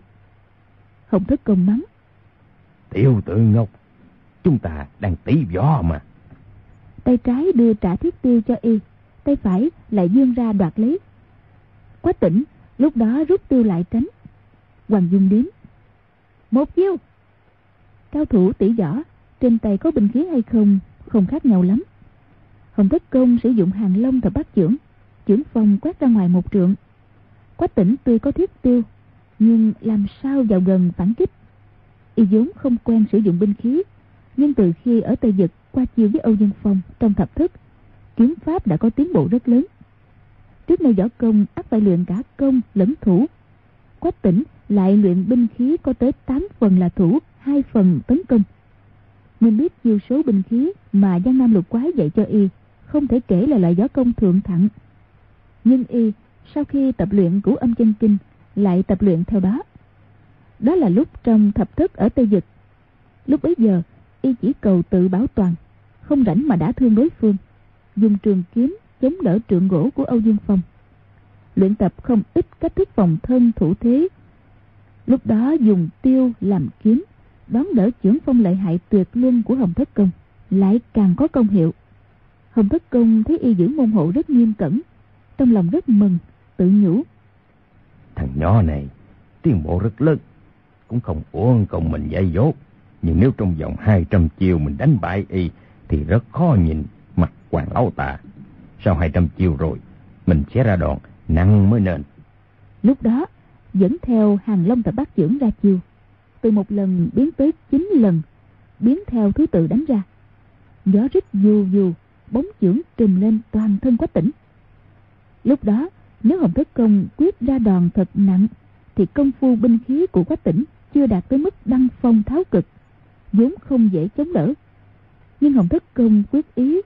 Hồng thất công mắng Tiểu tự ngốc, chúng ta đang tỷ võ mà. Tay trái đưa trả thiết tiêu cho y tay phải lại dương ra đoạt lấy. Quá tỉnh lúc đó rút tiêu lại tránh. Hoàng dung đếm một chiêu. Cao thủ tỷ võ trên tay có binh khí hay không không khác nhau lắm. Hồng thất công sử dụng hàng lông thập bát trưởng, trưởng phong quét ra ngoài một trượng. Quách tỉnh tuy có thiết tiêu nhưng làm sao vào gần phản kích? Y vốn không quen sử dụng binh khí, nhưng từ khi ở tây dực qua chiêu với âu dương phong trong thập thức, kiếm pháp đã có tiến bộ rất lớn. Trước nay võ công ắt phải luyện cả công lẫn thủ. Quách tỉnh lại luyện binh khí có tới 8 phần là thủ, hai phần tấn công. Nên biết chiêu số binh khí mà giang nam lục quái dạy cho y không thể kể là loại võ công thượng thặng. Nhưng y sau khi tập luyện cửu âm chân kinh lại tập luyện theo đó đó là lúc trong thập thức ở tây dực lúc bấy giờ, y chỉ cầu tự bảo toàn, không rảnh mà đã thương đối phương, dùng trường kiếm chống đỡ trượng gỗ của âu dương phong. Luyện tập không ít cách thức phòng thân thủ thế. Lúc đó dùng tiêu làm kiếm, đón đỡ trưởng phong lợi hại tuyệt luân của hồng thất công, lại càng có công hiệu. Hồng thất công thấy y giữ môn hộ rất nghiêm cẩn, trong lòng rất mừng, tự nhủ. Thằng nhỏ này, tiến bộ rất lớn cũng không uổng công mình dạy dốt nhưng nếu trong vòng 200 chiều mình đánh bại y, thì rất khó nhìn mặt hoàng lão tà. Sau 200 chiều rồi, mình sẽ ra đòn, nặng mới nên lúc đó, dẫn theo hàng long tập bát dưỡng ra chiêu. Từ một lần biến tới chín lần, biến theo thứ tự đánh ra. Gió rít dù dù bóng chưởng trùm lên toàn thân quách tỉnh. Lúc đó, nếu hồng thất công quyết ra đòn thật nặng, thì công phu binh khí của quách tỉnh chưa đạt tới mức đăng phong tháo cực, vốn không dễ chống đỡ. Nhưng hồng thất công quyết ý,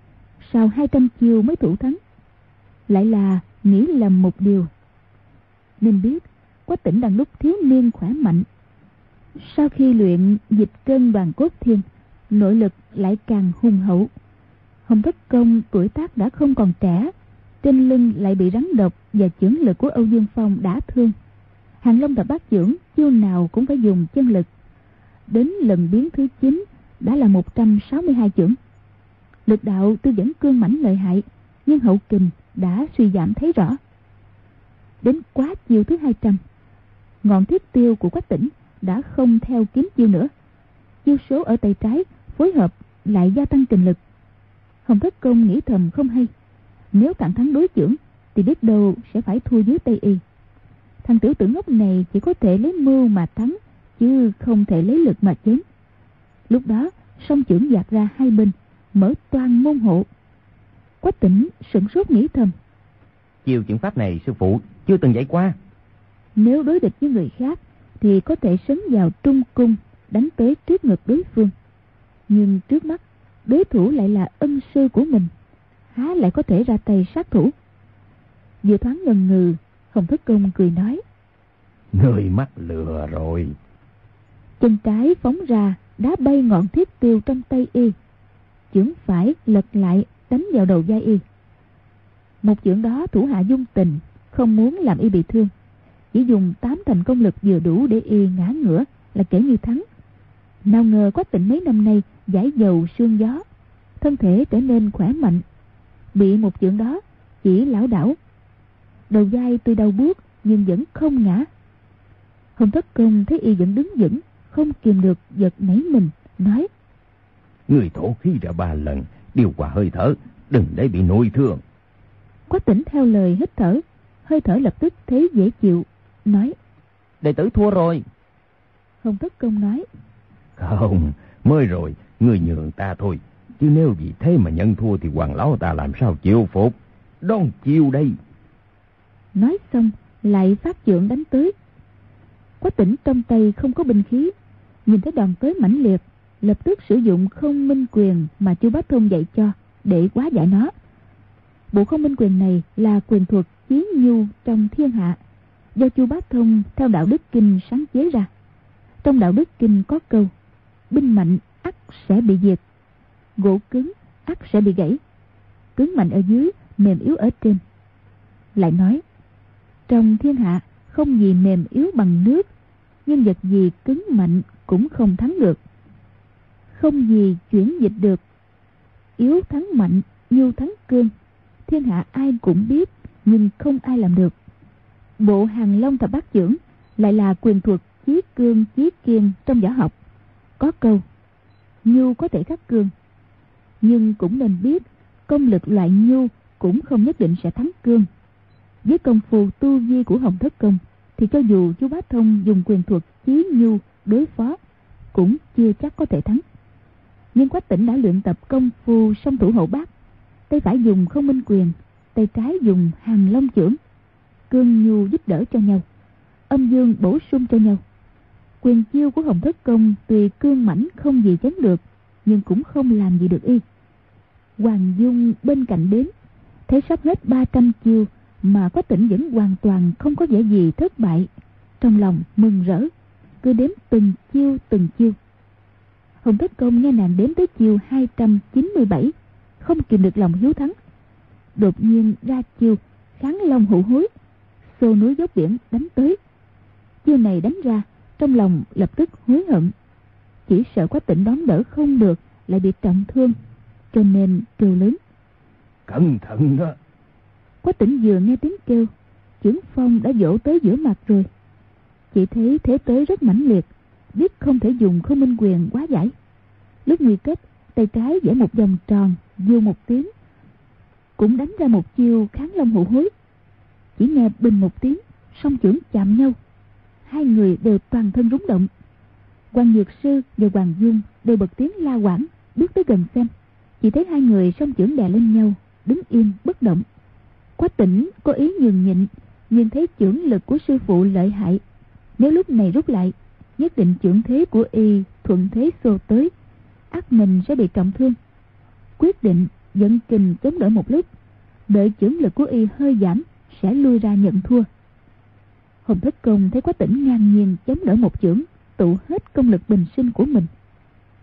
sau 200 chiêu mới thủ thắng, lại là nghĩ lầm một điều. Nên biết, quách tỉnh đang lúc thiếu niên khỏe mạnh. Sau khi luyện dịch cân đoàn cốt thiên, nội lực lại càng hùng hậu. Hồng thất công tuổi tác đã không còn trẻ, trên lưng lại bị rắn độc và chưởng lực của âu dương phong đã thương hàng long đã bát Dưỡng chiêu nào cũng phải dùng chân lực. Đến lần biến thứ 9 đã là 162 chưởng lực đạo tư vẫn cương mãnh lợi hại, nhưng hậu kình đã suy giảm thấy rõ. Đến quá chiêu thứ 200 ngọn thiết tiêu của quách tỉnh đã không theo kiếm chiêu nữa. Chiêu số ở tay trái phối hợp lại gia tăng kình lực. Hồng thất công nghĩ thầm không hay. Nếu cản thắng đối chưởng thì biết đâu sẽ phải thua dưới tay y thằng tiểu tử ngốc này chỉ có thể lấy mưu mà thắng chứ không thể lấy lực mà chém. Lúc đó song chưởng dạt ra hai bên mở toan môn hộ. Quách tỉnh sửng sốt nghĩ thầm. Chiêu chuyển pháp này sư phụ chưa từng dạy qua. Nếu đối địch với người khác thì có thể sấn vào trung cung đánh tới trước ngực đối phương. Nhưng trước mắt đối thủ lại là ân sư của mình há lại có thể ra tay sát thủ. Vừa thoáng ngần ngừ hồng thất công cười nói. Người mắc lừa rồi. Chân trái phóng ra đá bay ngọn thiết tiêu trong tay y. Chưởng phải lật lại đánh vào đầu vai y. Một chưởng đó thủ hạ dung tình không muốn làm y bị thương. Chỉ dùng tám thành công lực vừa đủ để y ngã ngửa là kể như thắng. Nào ngờ quách tỉnh mấy năm nay giải dầu sương gió thân thể trở nên khỏe mạnh. Bị một chưởng đó chỉ lão đảo đầu vai tuy đau buốt nhưng vẫn không ngã. Hồng thất công thấy y vẫn đứng vững không kìm được giật nảy mình nói người thổ khí ra ba lần điều qua hơi thở đừng để bị nội thương. Quách tỉnh theo lời hít thở hơi thở lập tức thấy dễ chịu nói đệ tử thua rồi. Hồng thất công nói không mới rồi người nhường ta thôi. Chứ nếu vì thế mà nhận thua thì hoàng lão ta làm sao chịu phục? Đón chiêu đây nói xong, lại phát trượng đánh tới. Quá tỉnh trong tay không có binh khí. Nhìn thấy đòn tới mãnh liệt, lập tức sử dụng không minh quyền mà chu bá thông dạy cho, để quá giải nó. Bộ không minh quyền này là quyền thuật chiến nhu trong thiên hạ, do chu bá thông theo đạo đức kinh sáng chế ra. Trong đạo đức kinh có câu, binh mạnh, ắt sẽ bị diệt, gỗ cứng, ắt sẽ bị gãy, cứng mạnh ở dưới, mềm yếu ở trên. Lại nói trong thiên hạ không gì mềm yếu bằng nước, nhưng vật gì cứng mạnh cũng không thắng được. Không gì chuyển dịch được, yếu thắng mạnh, nhu thắng cương. Thiên hạ ai cũng biết, nhưng không ai làm được. Bộ hàng long thập bát dưỡng lại là quyền thuật chí cương, chí kiên trong võ học. Có câu, nhu có thể khắc cương, nhưng cũng nên biết công lực loại nhu cũng không nhất định sẽ thắng cương với công phu tu vi của hồng thất công, thì cho dù chú bá thông dùng quyền thuật chí nhu đối phó, cũng chưa chắc có thể thắng. Nhưng quách tỉnh đã luyện tập công phu song thủ hậu bát. Tay phải dùng không minh quyền, tay trái dùng hàng long chưởng. Cương nhu giúp đỡ cho nhau, âm dương bổ sung cho nhau. Quyền chiêu của hồng thất công tùy cương mãnh không gì chấn được, nhưng cũng không làm gì được y. Hoàng dung bên cạnh đến, thấy sắp hết 300 chiêu mà có tỉnh vẫn hoàn toàn không có vẻ gì thất bại. Trong lòng mừng rỡ, cứ đếm từng chiêu từng chiêu. Hồng thất công nghe nàng đếm tới chiêu 297 không kìm được lòng hiếu thắng. Đột nhiên ra chiêu kháng long hữu hối, xô núi dốc biển đánh tới. Chiêu này đánh ra, trong lòng lập tức hối hận. Chỉ sợ quá tỉnh đón đỡ không được, lại bị trọng thương, cho nên kêu lớn. Cẩn thận đó quách tỉnh vừa nghe tiếng kêu chưởng phong đã vỗ tới giữa mặt rồi. Chỉ thấy thế tới rất mãnh liệt, biết không thể dùng không minh quyền quá giải. Lúc nguy kết tay trái vẽ một vòng tròn, vô một tiếng, cũng đánh ra một chiêu kháng long hụ hối. Chỉ nghe bình một tiếng, song chưởng chạm nhau. Hai người đều toàn thân rúng động. Quan dược sư và hoàng dung đều bật tiếng la quảng, bước tới gần xem. Chỉ thấy hai người song chưởng đè lên nhau, đứng im, bất động quách tỉnh, có ý nhường nhịn nhưng thấy trưởng lực của sư phụ lợi hại. Nếu lúc này rút lại, nhất định trưởng thế của y thuận thế xô tới, ác mình sẽ bị trọng thương. Quyết định dẫn kình chống đỡ một lúc, đợi trưởng lực của y hơi giảm, sẽ lui ra nhận thua. Hồng thất công thấy quách tỉnh ngang nhiên chống đỡ một chưởng tụ hết công lực bình sinh của mình.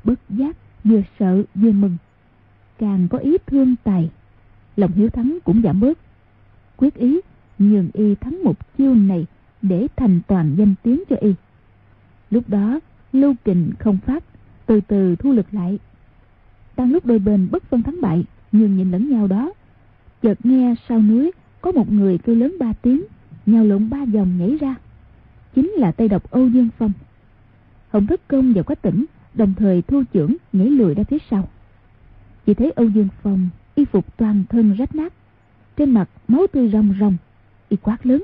Bất giác, vừa sợ, vừa mừng. Càng có ý thương tài, lòng hiếu thắng cũng giảm bớt quyết ý, nhường y thắng một chiêu này để thành toàn danh tiếng cho y. Lúc đó, lưu kình không phát, từ từ thu lực lại. Đang lúc đôi bên bất phân thắng bại, nhường nhìn lẫn nhau đó, chợt nghe sau núi có một người kêu lớn ba tiếng, nhào lộn ba vòng nhảy ra. Chính là tay độc âu dương phong. Hồng thất công và quách tỉnh đồng thời thu trưởng nhảy lùi ra phía sau. Chỉ thấy âu dương phong y phục toàn thân rách nát trên mặt máu tươi ròng ròng y quát lớn.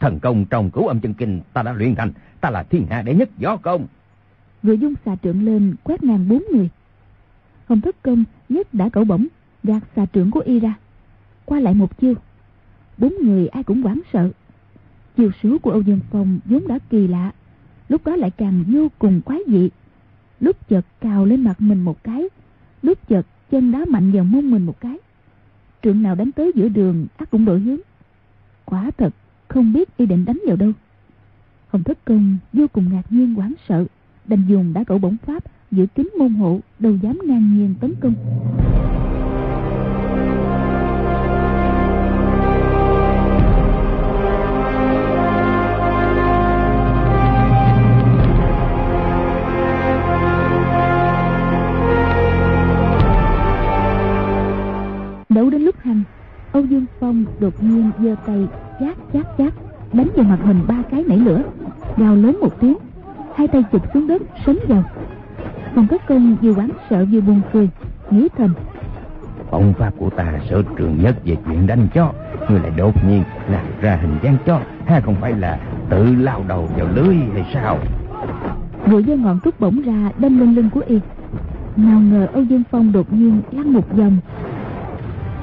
Thần công trong cửu âm chân kinh ta đã luyện thành ta là thiên hạ đệ nhất võ công. Vừa dung xà trượng lên quét ngang bốn người. Hồng thất công nhất đã cẩu bổng gạt xà trượng của y ra. Qua lại một chiêu bốn người ai cũng hoảng sợ. Chiều số của Âu Dương Phong vốn đã kỳ lạ lúc đó lại càng vô cùng quái dị. Lúc chợt cào lên mặt mình một cái lúc chợt chân đá mạnh vào mông mình một cái trượng nào đánh tới giữa đường ác cũng đổi hướng. Quả thật, không biết y định đánh vào đâu. Hồng thất công vô cùng ngạc nhiên hoảng sợ, đành dùng đã cẩu bổng pháp giữ kín môn hộ, đâu dám ngang nhiên tấn công. Phong đột nhiên giơ tay chát chát chát đánh vào mặt mình ba cái nảy lửa gào lớn một tiếng hai tay chụp xuống đất sấn vào. Còn các công vừa quán sợ vừa buồn cười nghĩ thầm. Ông pháp của ta sở trường nhất về chuyện đánh chó người lại đột nhiên làm ra hình dáng chó ha không phải là tự lao đầu vào lưới hay sao? Rồi giơ ngọn trúc bổng ra đâm lên lưng của y. Nào ngờ âu dương phong đột nhiên lăn một vòng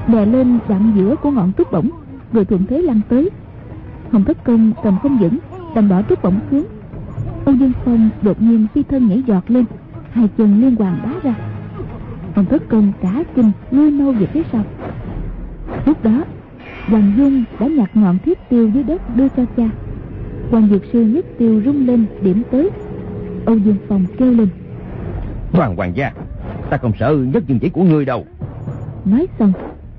đè lên chặn giữa của ngọn trúc bổng rồi thuận thế lăn tới. Hồng thất công cầm không vững đành bỏ trúc bổng xuống. Âu dương phong đột nhiên phi thân nhảy giọt lên hai chân liên hoàn đá ra. Hồng thất công cả kinh lui mau về phía sau. Lúc đó hoàng dung đã nhặt ngọn thiết tiêu dưới đất đưa cho cha. Hoàng dược sư nhất tiêu rung lên điểm tới. Âu dương phong kêu lên. Hoàng hoàng gia ta không sợ nhất dương chỉ của ngươi đâu. Nói xong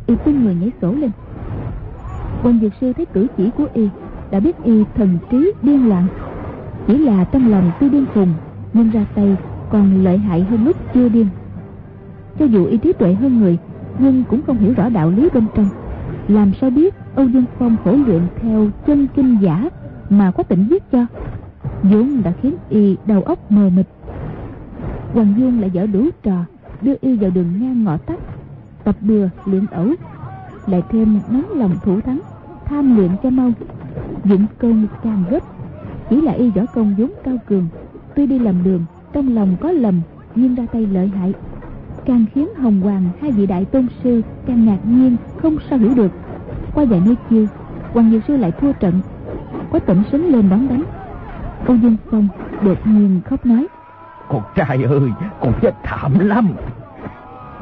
y tung người nhảy sổ lên. Quan dược sư thấy cử chỉ của y, đã biết y thần trí điên loạn. Chỉ là trong lòng tuy điên khùng, nhưng ra tay còn lợi hại hơn lúc chưa điên. Cho dù y trí tuệ hơn người, nhưng cũng không hiểu rõ đạo lý bên trong. Làm sao biết âu dương phong khổ luyện theo chân kinh giả mà có tỉnh viết cho? Vốn đã khiến y đầu óc mờ mịt. Hoàng dung lại dở đủ trò, đưa y vào đường ngang ngõ tắt tập bừa, luyện ẩu, lại thêm nóng lòng thủ thắng, tham luyện cho mau. Dụng công càng gấp, chỉ là y võ công vốn cao cường. Tuy đi làm đường, trong lòng có lầm, nhưng ra tay lợi hại. Càng khiến hồng hoàng, hai vị đại tôn sư, càng ngạc nhiên, không sao hiểu được. Qua vài nơi chiêu, hoàng nhiều sư lại thua trận. Có tỉnh sấn lên đón đánh. Âu dương phong đột nhiên khóc nói, con trai ơi, con chết thảm lắm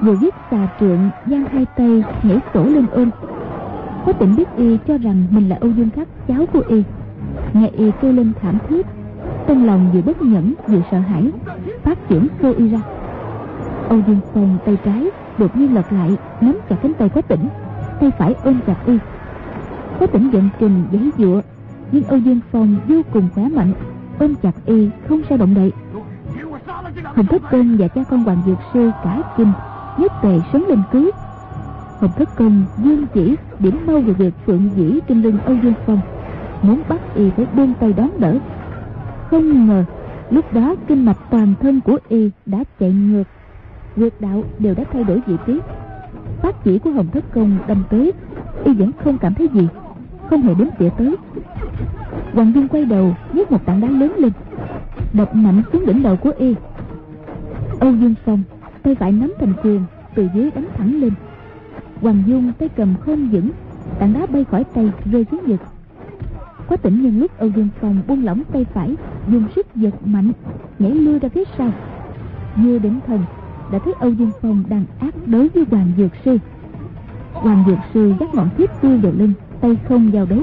vừa giết xà trượng giang hai tay nhảy sổ lên ôm. Có tỉnh biết y cho rằng mình là âu dương khắc, cháu của y. Nghe y kêu lên thảm thiết, trong lòng vừa bất nhẫn vừa sợ hãi phát triển xô y ra. Âu dương phong tay trái đột nhiên lật lại, nắm chặt cánh tay có tỉnh, tay phải ôm chặt y. Có tỉnh giận trình giấy dụa nhưng âu dương phong vô cùng khỏe mạnh, ôm chặt y không sao động đậy. Hình thức tên và cha con hoàng dược sư cả kinh nhất tề sấn lên cứu hồng thất công, dương chỉ, điểm mau vào việc phượng dĩ trên lưng âu dương phong, muốn bắt y phải buông tay đón đỡ. Không ngờ, lúc đó kinh mạch toàn thân của y đã chạy ngược. Vượt đạo đều đã thay đổi vị trí. Phát chỉ của hồng thất công đâm tới, y vẫn không cảm thấy gì, không hề đến tỉa tới. Hoàng dung quay đầu nhấc một tảng đá lớn lên, đập mạnh xuống đỉnh đầu của y. Âu dương phong tay phải nắm thành quyền từ dưới đánh thẳng lên. Hoàng dung tay cầm không vững, tảng đá bay khỏi tay, rơi xuống vực quá tỉnh nhân lúc âu dương phong buông lỏng tay phải, dùng sức giật mạnh, nhảy lui ra phía sau. Vừa định thần, đã thấy âu dương phong đang ác đối với hoàng dược sư. Hoàng dược sư dắt ngọn thiết tiêu vào lưng, tay không giao đấu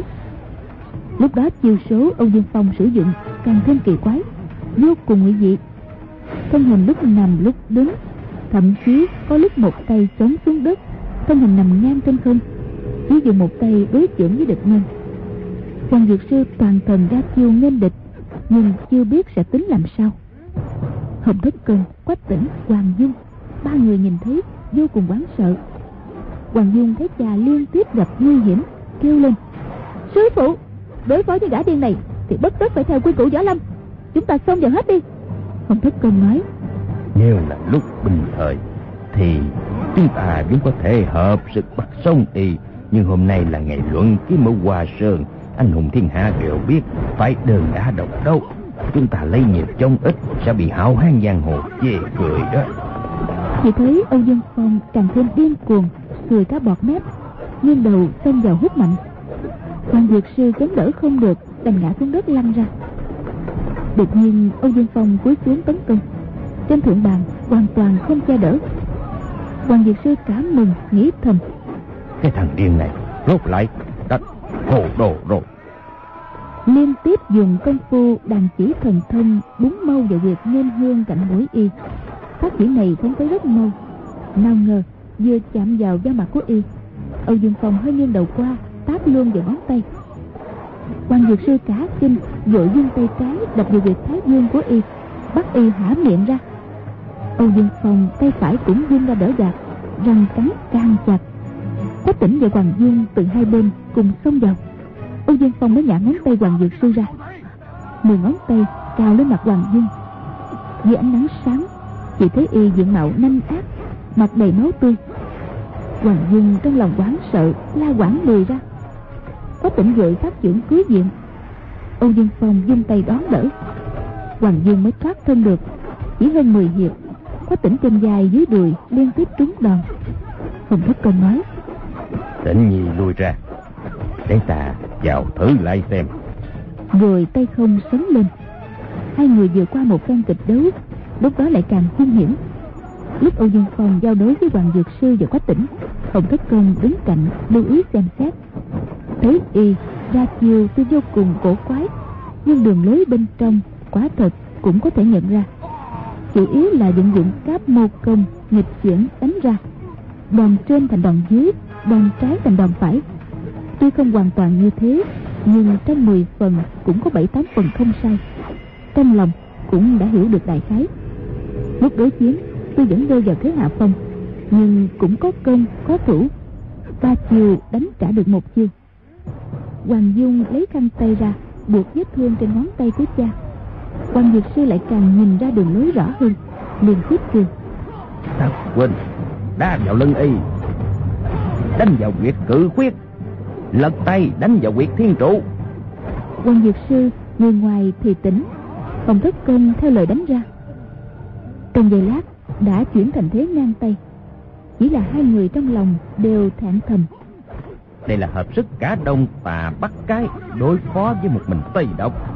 lúc đó chiêu số âu dương phong sử dụng càng thêm kỳ quái, vô cùng nguy dị thân hình lúc nằm lúc đứng thậm chí có lúc một tay chống xuống đất thân hình nằm ngang trên không. Chỉ dùng một tay đối chưởng với địch nhân. Quan dược sư toàn thần ra chiêu nghênh địch, nhưng chưa biết sẽ tính làm sao. Hồng thất công quách tỉnh, hoàng dung, ba người nhìn thấy vô cùng hoảng sợ. Hoàng dung thấy cha liên tiếp gặp nguy hiểm kêu lên, sư phụ, đối phó với gã điên này thì bất tất phải theo quy củ võ lâm. Chúng ta xông vào hết đi. Hồng thất công nói nếu là lúc bình thời, thì chúng ta vẫn có thể hợp sức bắt sông y. Nhưng hôm nay là ngày luận kiếm ở hòa sơn. Anh hùng thiên hạ đều biết, phải đơn đã độc đấu. Chúng ta lấy nhiều trong ít, sẽ bị hảo hán giang hồ chê cười đó. Chỉ thấy âu dương phong càng thêm điên cuồng, cười cá bọt mép, nghiêng đầu xông vào hút mạnh. Hoàng dược sư chống đỡ không được, đành ngã xuống đất lăn ra. Đột nhiên, âu dương phong cúi xuống tấn công trên thượng bàn hoàn toàn không che đỡ. Hoàng diệt sư cảm mừng nghĩ thầm. Cái thằng điên này rốt lại đã hồ đồ rồi. Liên tiếp dùng công phu đàn chỉ thần thông búng mâu vào việc nên hương cạnh mũi y. Phát chỉ này phóng tới rất mau. Nào ngờ vừa chạm vào da mặt của y âu dương phong hơi nghiêng đầu qua táp luôn vào ngón tay. Quan dược sư cả kinh vội dương tay trái đập vào việc thái dương của y bắt y hả miệng ra âu dương phong tay phải cũng vươn ra đỡ gạt răng cắn càng chặt. Quách tỉnh và hoàng dương từ hai bên cùng xông vào. Âu dương phong mới nhả ngón tay hoàng dược sư ra. Mười ngón tay cao lên mặt hoàng dương. Dưới ánh nắng sáng, chỉ thấy y diện mạo nanh ác, mặt đầy máu tươi. Hoàng dương trong lòng quán sợ, la quảng lùi ra. Có tỉnh vội phát trưởng cưới diện âu dương phong dung tay đón đỡ. Hoàng dương mới thoát thân được. Chỉ hơn 10 hiệp có tỉnh trên dài dưới đùi liên tiếp trúng đòn. Hồng thất công nói tỉnh nhi lui ra. Để ta vào thử lại xem. Rồi tay không sấn lên. Hai người vừa qua một phen kịch đấu lúc đó lại càng hung hiểm. Lúc âu dương phong giao đối với hoàng dược sư và quách tỉnh hồng thất công đứng cạnh lưu ý xem xét. Thấy y ra chiều tuy vô cùng cổ quái nhưng đường lối bên trong quả thật cũng có thể nhận ra chủ yếu là vận dụng các mô công, nghịch chuyển, đánh ra. Đòn trên thành đòn dưới, đòn trái thành đòn phải. Tuy không hoàn toàn như thế, nhưng trong 10 phần cũng có bảy tám phần không sai. Trong lòng cũng đã hiểu được đại khái. Lúc đối chiến tôi vẫn rơi vào thế hạ phong, nhưng cũng có công, có thủ. Ba chiều đánh trả được một chiêu hoàng dung lấy khăn tay ra, buộc vết thương trên ngón tay của cha quan dược sư lại càng nhìn ra đường lối rõ hơn. Liền tiếp kêu ta quên đá vào lưng y. Đánh vào quyệt cự khuyết. Lật tay đánh vào quyệt thiên trụ. Quan dược sư người ngoài thì tỉnh. Phòng thất công theo lời đánh ra. Trong giây lát đã chuyển thành thế ngang tay. Chỉ là hai người trong lòng đều thẹn thầm. Đây là hợp sức cả đông tà bắt cái đối phó với một mình tây độc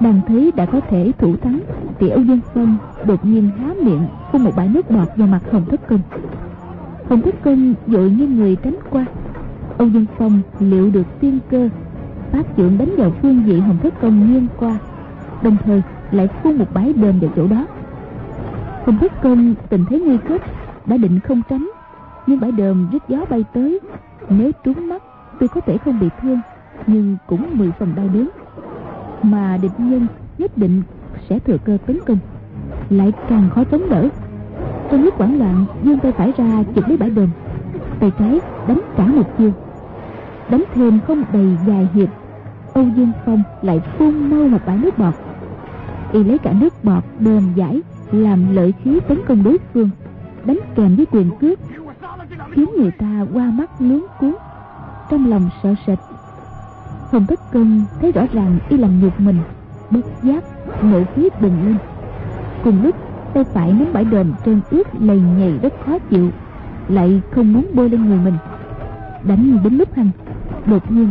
đang thấy đã có thể thủ thắng thì âu dương phong đột nhiên há miệng phun một bãi nước bọt vào mặt hồng thất công. Hồng thất công dội như người tránh qua. Âu dương phong liệu được tiên cơ phát trưởng đánh vào phương vị hồng thất công nghiêng qua, đồng thời lại phun một bãi đờm vào chỗ đó. Hồng thất công tình thấy nguy cấp đã định không tránh, nhưng bãi đờm rít gió bay tới. Nếu trúng mắt, tuy có thể không bị thương, nhưng cũng mười phần đau đớn mà địch nhân nhất định sẽ thừa cơ tấn công. Lại càng khó chống đỡ. Trong lúc hoảng loạn dương tay phải ra chụp lấy bãi đồn tay trái đánh trả một chiêu đánh thêm không đầy dài hiệp, âu dương phong lại phun mau một bãi nước bọt. Y lấy cả nước bọt đờm giải, làm lợi khí tấn công đối phương. Đánh kèm với quyền cước, khiến người ta qua mắt luống cuốn trong lòng sợ sệt hồng tất công thấy rõ ràng y làm nhục mình bất giác nộ khí bừng lên. Cùng lúc tay phải nắm bãi đờm trên ướt lầy nhầy rất khó chịu lại không muốn bôi lên người mình. Đánh đến lúc hành đột nhiên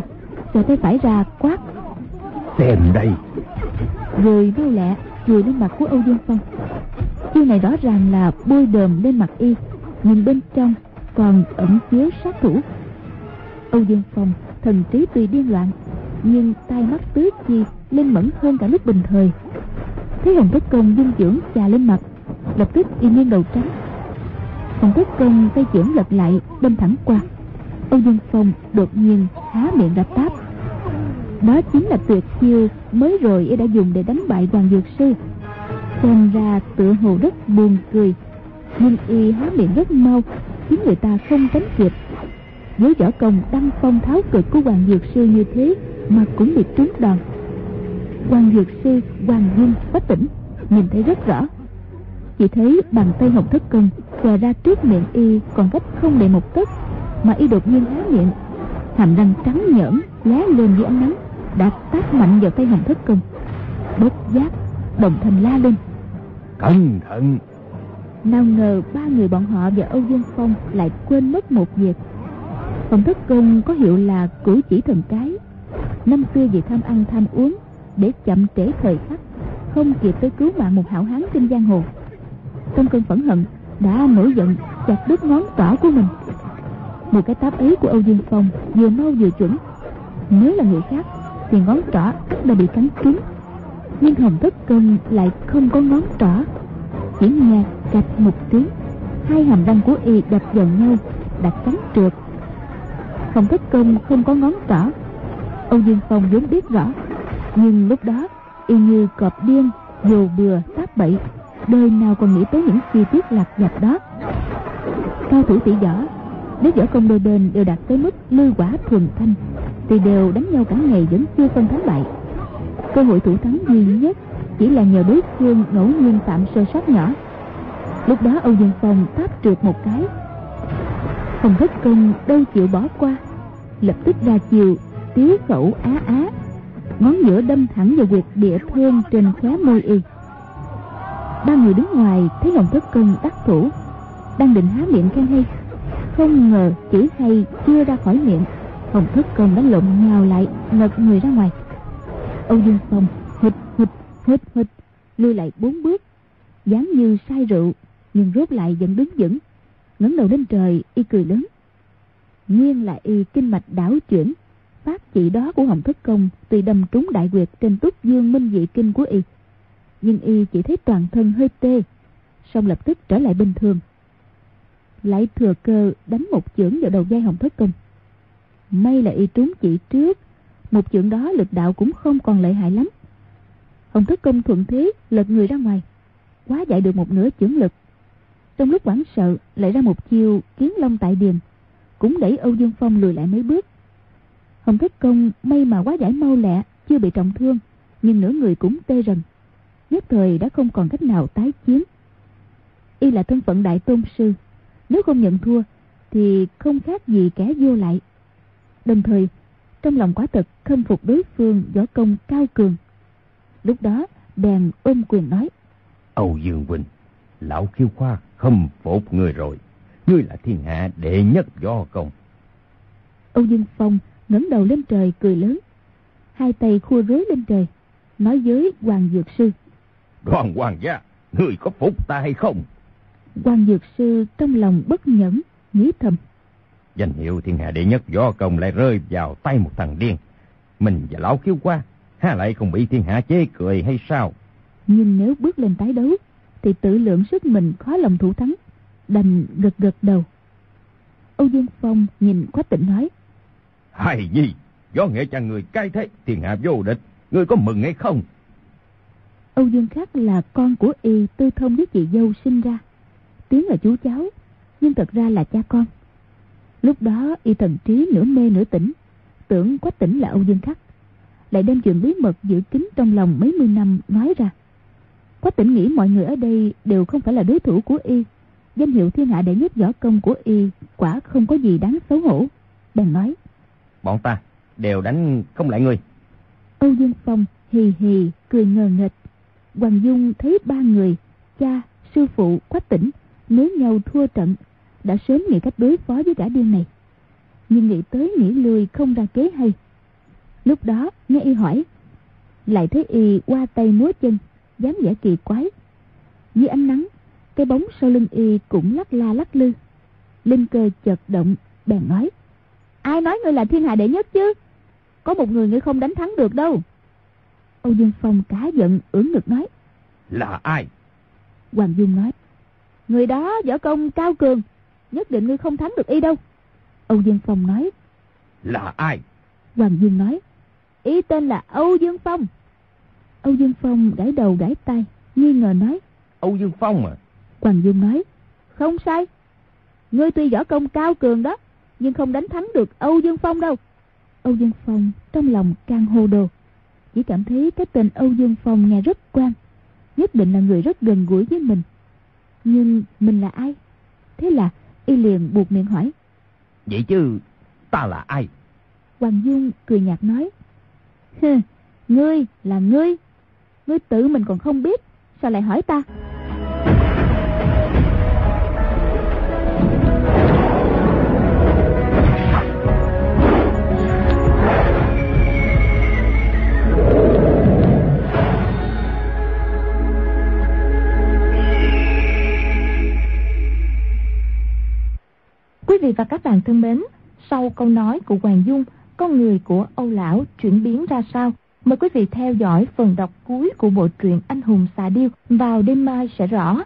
giơ tay phải ra quát. Xem đây. Rồi mau lẹ chùi lên mặt của âu dương phong. Chiêu này rõ ràng là bôi đờm lên mặt y nhưng bên trong còn ẩn chứa sát thủ. Âu dương phong thần trí tuy điên loạn nhưng tai mắt tứ chi lên mẫn hơn cả lúc bình thời. Thấy hồng thất công dung dưỡng chà lên mặt, lập tức y nghiêng đầu tránh hồng thất công tay chưởng lật lại, đâm thẳng qua. Âu dương phong đột nhiên há miệng ra táp. Đó chính là tuyệt chiêu mới rồi y đã dùng để đánh bại hoàng dược sư. Xem ra tựa hồ rất buồn cười, nhưng y há miệng rất mau, khiến người ta không tránh kịp. Với võ công đăng phong tháo cực của hoàng dược sư như thế mà cũng bị trúng đòn. Hoàng dược sư hoàng dung bất tỉnh nhìn thấy rất rõ. Chỉ thấy bàn tay hồng thất công xòe ra trước miệng y còn cách không đầy một tấc mà y đột nhiên há miệng. Hàm răng trắng nhỡn lóe lên dưới ánh nắng đã tát mạnh vào tay hồng thất công. Bất giác đồng thanh la lên. Cẩn thận! Nào ngờ ba người bọn họ và âu dương phong lại quên mất một việc. Hồng thất công có hiệu là cử chỉ thần cái năm xưa vì tham ăn, tham uống, để chậm trễ thời khắc, không kịp tới cứu mạng một hảo hán trên giang hồ. Trong cơn phẫn hận, đã nổi giận, chặt đứt ngón trỏ của mình. Một cái táp ấy của âu dương phong vừa mau vừa chuẩn. Nếu là người khác, thì ngón trỏ đã bị cắn trúng. Nhưng hồng thất cân lại không có ngón trỏ. Chỉ nghe cạch một tiếng, hai hàm răng của y đập vào nhau, đã cắn trượt. Hồng thất cân không có ngón trỏ âu dương phong vốn biết rõ. Nhưng lúc đó, y như cọp điên dù bừa, táp bậy, đời nào còn nghĩ tới những chi tiết lạc vặt đó. Cao thủ tỷ võ nếu võ công đôi bên đều đạt tới mức lư quả thuần thanh, thì đều đánh nhau cả ngày vẫn chưa phân thắng bại. Cơ hội thủ thắng duy nhất chỉ là nhờ đối phương ngẫu nhiên phạm sơ sót nhỏ. Lúc đó âu dương phong táp trượt một cái. Phòng thất công đâu chịu bỏ qua, lập tức ra chiều tiếu khẩu á á. Ngón giữa đâm thẳng vào việc địa thương trên khóe môi y. Ba người đứng ngoài thấy hồng thất công đắc thủ. Đang định há miệng khen hay không ngờ chữ hay chưa ra khỏi miệng. Hồng thất công đã lộn nhào lại ngật người ra ngoài. Âu dương phong hịch hịch hịch hịch, lui lại bốn bước. Dáng như say rượu nhưng rốt lại vẫn đứng vững. Ngẩng đầu lên trời y cười lớn. Nguyên là y kinh mạch đảo chuyển phát chỉ đó của hồng thất công tuy đâm trúng đại quyệt trên túc dương minh dị kinh của y, nhưng y chỉ thấy toàn thân hơi tê, xong lập tức trở lại bình thường. Lại thừa cơ đánh một chưởng vào đầu dây hồng thất công. May là y trúng chỉ trước, một chưởng đó lực đạo cũng không còn lợi hại lắm. Hồng thất công thuận thế lật người ra ngoài, quá giải được một nửa chưởng lực. Trong lúc hoảng sợ, lại ra một chiêu kiến long tại điềm cũng đẩy âu dương phong lùi lại mấy bước hồng thất công may mà quá giải mau lẹ chưa bị trọng thương nhưng nửa người cũng tê rần. Nhất thời đã không còn cách nào tái chiến. Y là thân phận đại tôn sư nếu không nhận thua thì không khác gì kẻ vô lại. Đồng thời trong lòng quả thật khâm phục đối phương võ công cao cường. Lúc đó bèn ôm quyền nói âu dương huynh lão khiêu khoa khâm phục người rồi. Ngươi là thiên hạ đệ nhất võ công. Âu dương phong ngẩng đầu lên trời cười lớn hai tay khua rối lên trời nói với hoàng dược sư đoàn hoàng gia người có phục ta hay không Quan Dược Sư trong lòng bất nhẫn, nghĩ thầm. Danh hiệu thiên hạ đệ nhất võ công lại rơi vào tay một thằng điên. Mình và lão khiêu qua, há lại không bị thiên hạ chế cười hay sao? Nhưng nếu bước lên tái đấu, thì tự lượng sức mình khó lòng thủ thắng. Đành gật gật đầu. Âu Dương Phong nhìn Quách Tịnh nói. Hài gì, gió nghệ cha người cai thế, thiên hạ vô địch, người có mừng hay không? Âu Dương Khắc là con của y tư thông với chị dâu sinh ra. Tiếng là chú cháu nhưng thật ra là cha con. Lúc đó y thần trí nửa mê nửa tỉnh tưởng quách tỉnh là âu dương khắc. Lại đem chuyện bí mật giữ kín trong lòng mấy mươi năm nói ra. Quách tỉnh nghĩ mọi người ở đây đều không phải là đối thủ của y. Danh hiệu thiên hạ đệ nhất võ công của y quả không có gì đáng xấu hổ. Bèn nói bọn ta đều đánh không lại người. Âu dương phong hì hì cười ngờ nghịch. Hoàng dung thấy ba người, cha, sư phụ, quách tỉnh nếu nhau thua trận, đã sớm nghĩ cách đối phó với gã điên này. Nhưng nghĩ tới nghĩ lười không ra kế hay. Lúc đó, nghe y hỏi, lại thấy y qua tay múa chân dám vẻ kỳ quái. Dưới ánh nắng, cái bóng sau lưng y cũng lắc la lắc lư. Linh cơ chợt động, bèn nói ai nói ngươi là thiên hạ đệ nhất chứ? Có một người ngươi không đánh thắng được đâu. Âu dương phong cá giận ưỡn ngực nói. Là ai? Hoàng dung nói. Người đó võ công cao cường Nhất định ngươi không thắng được y đâu. Âu Dương Phong nói. Là ai? Hoàng Dương nói. Y tên là Âu Dương Phong. Âu Dương Phong gãi đầu gãi tay Nghi ngờ nói. Âu Dương Phong à? Hoàng Dương nói. Không sai. Ngươi tuy võ công cao cường đó Nhưng không đánh thắng được Âu Dương Phong đâu Âu Dương Phong trong lòng càng hồ đồ Chỉ cảm thấy cái tên Âu Dương Phong nghe rất quan Nhất định là người rất gần gũi với mình nhưng mình là ai? Thế là y liền buộc miệng hỏi. Vậy chứ ta là ai? Hoàng Dung cười nhạt nói. Hừ, ngươi là ngươi. Ngươi tự mình còn không biết. Sao lại hỏi ta? Vị và các bạn thân mến, sau câu nói của Hoàng Dung, con người của Âu Lão chuyển biến ra sao? Mời quý vị theo dõi phần đọc cuối của bộ truyện Anh hùng xạ điêu vào đêm mai sẽ rõ.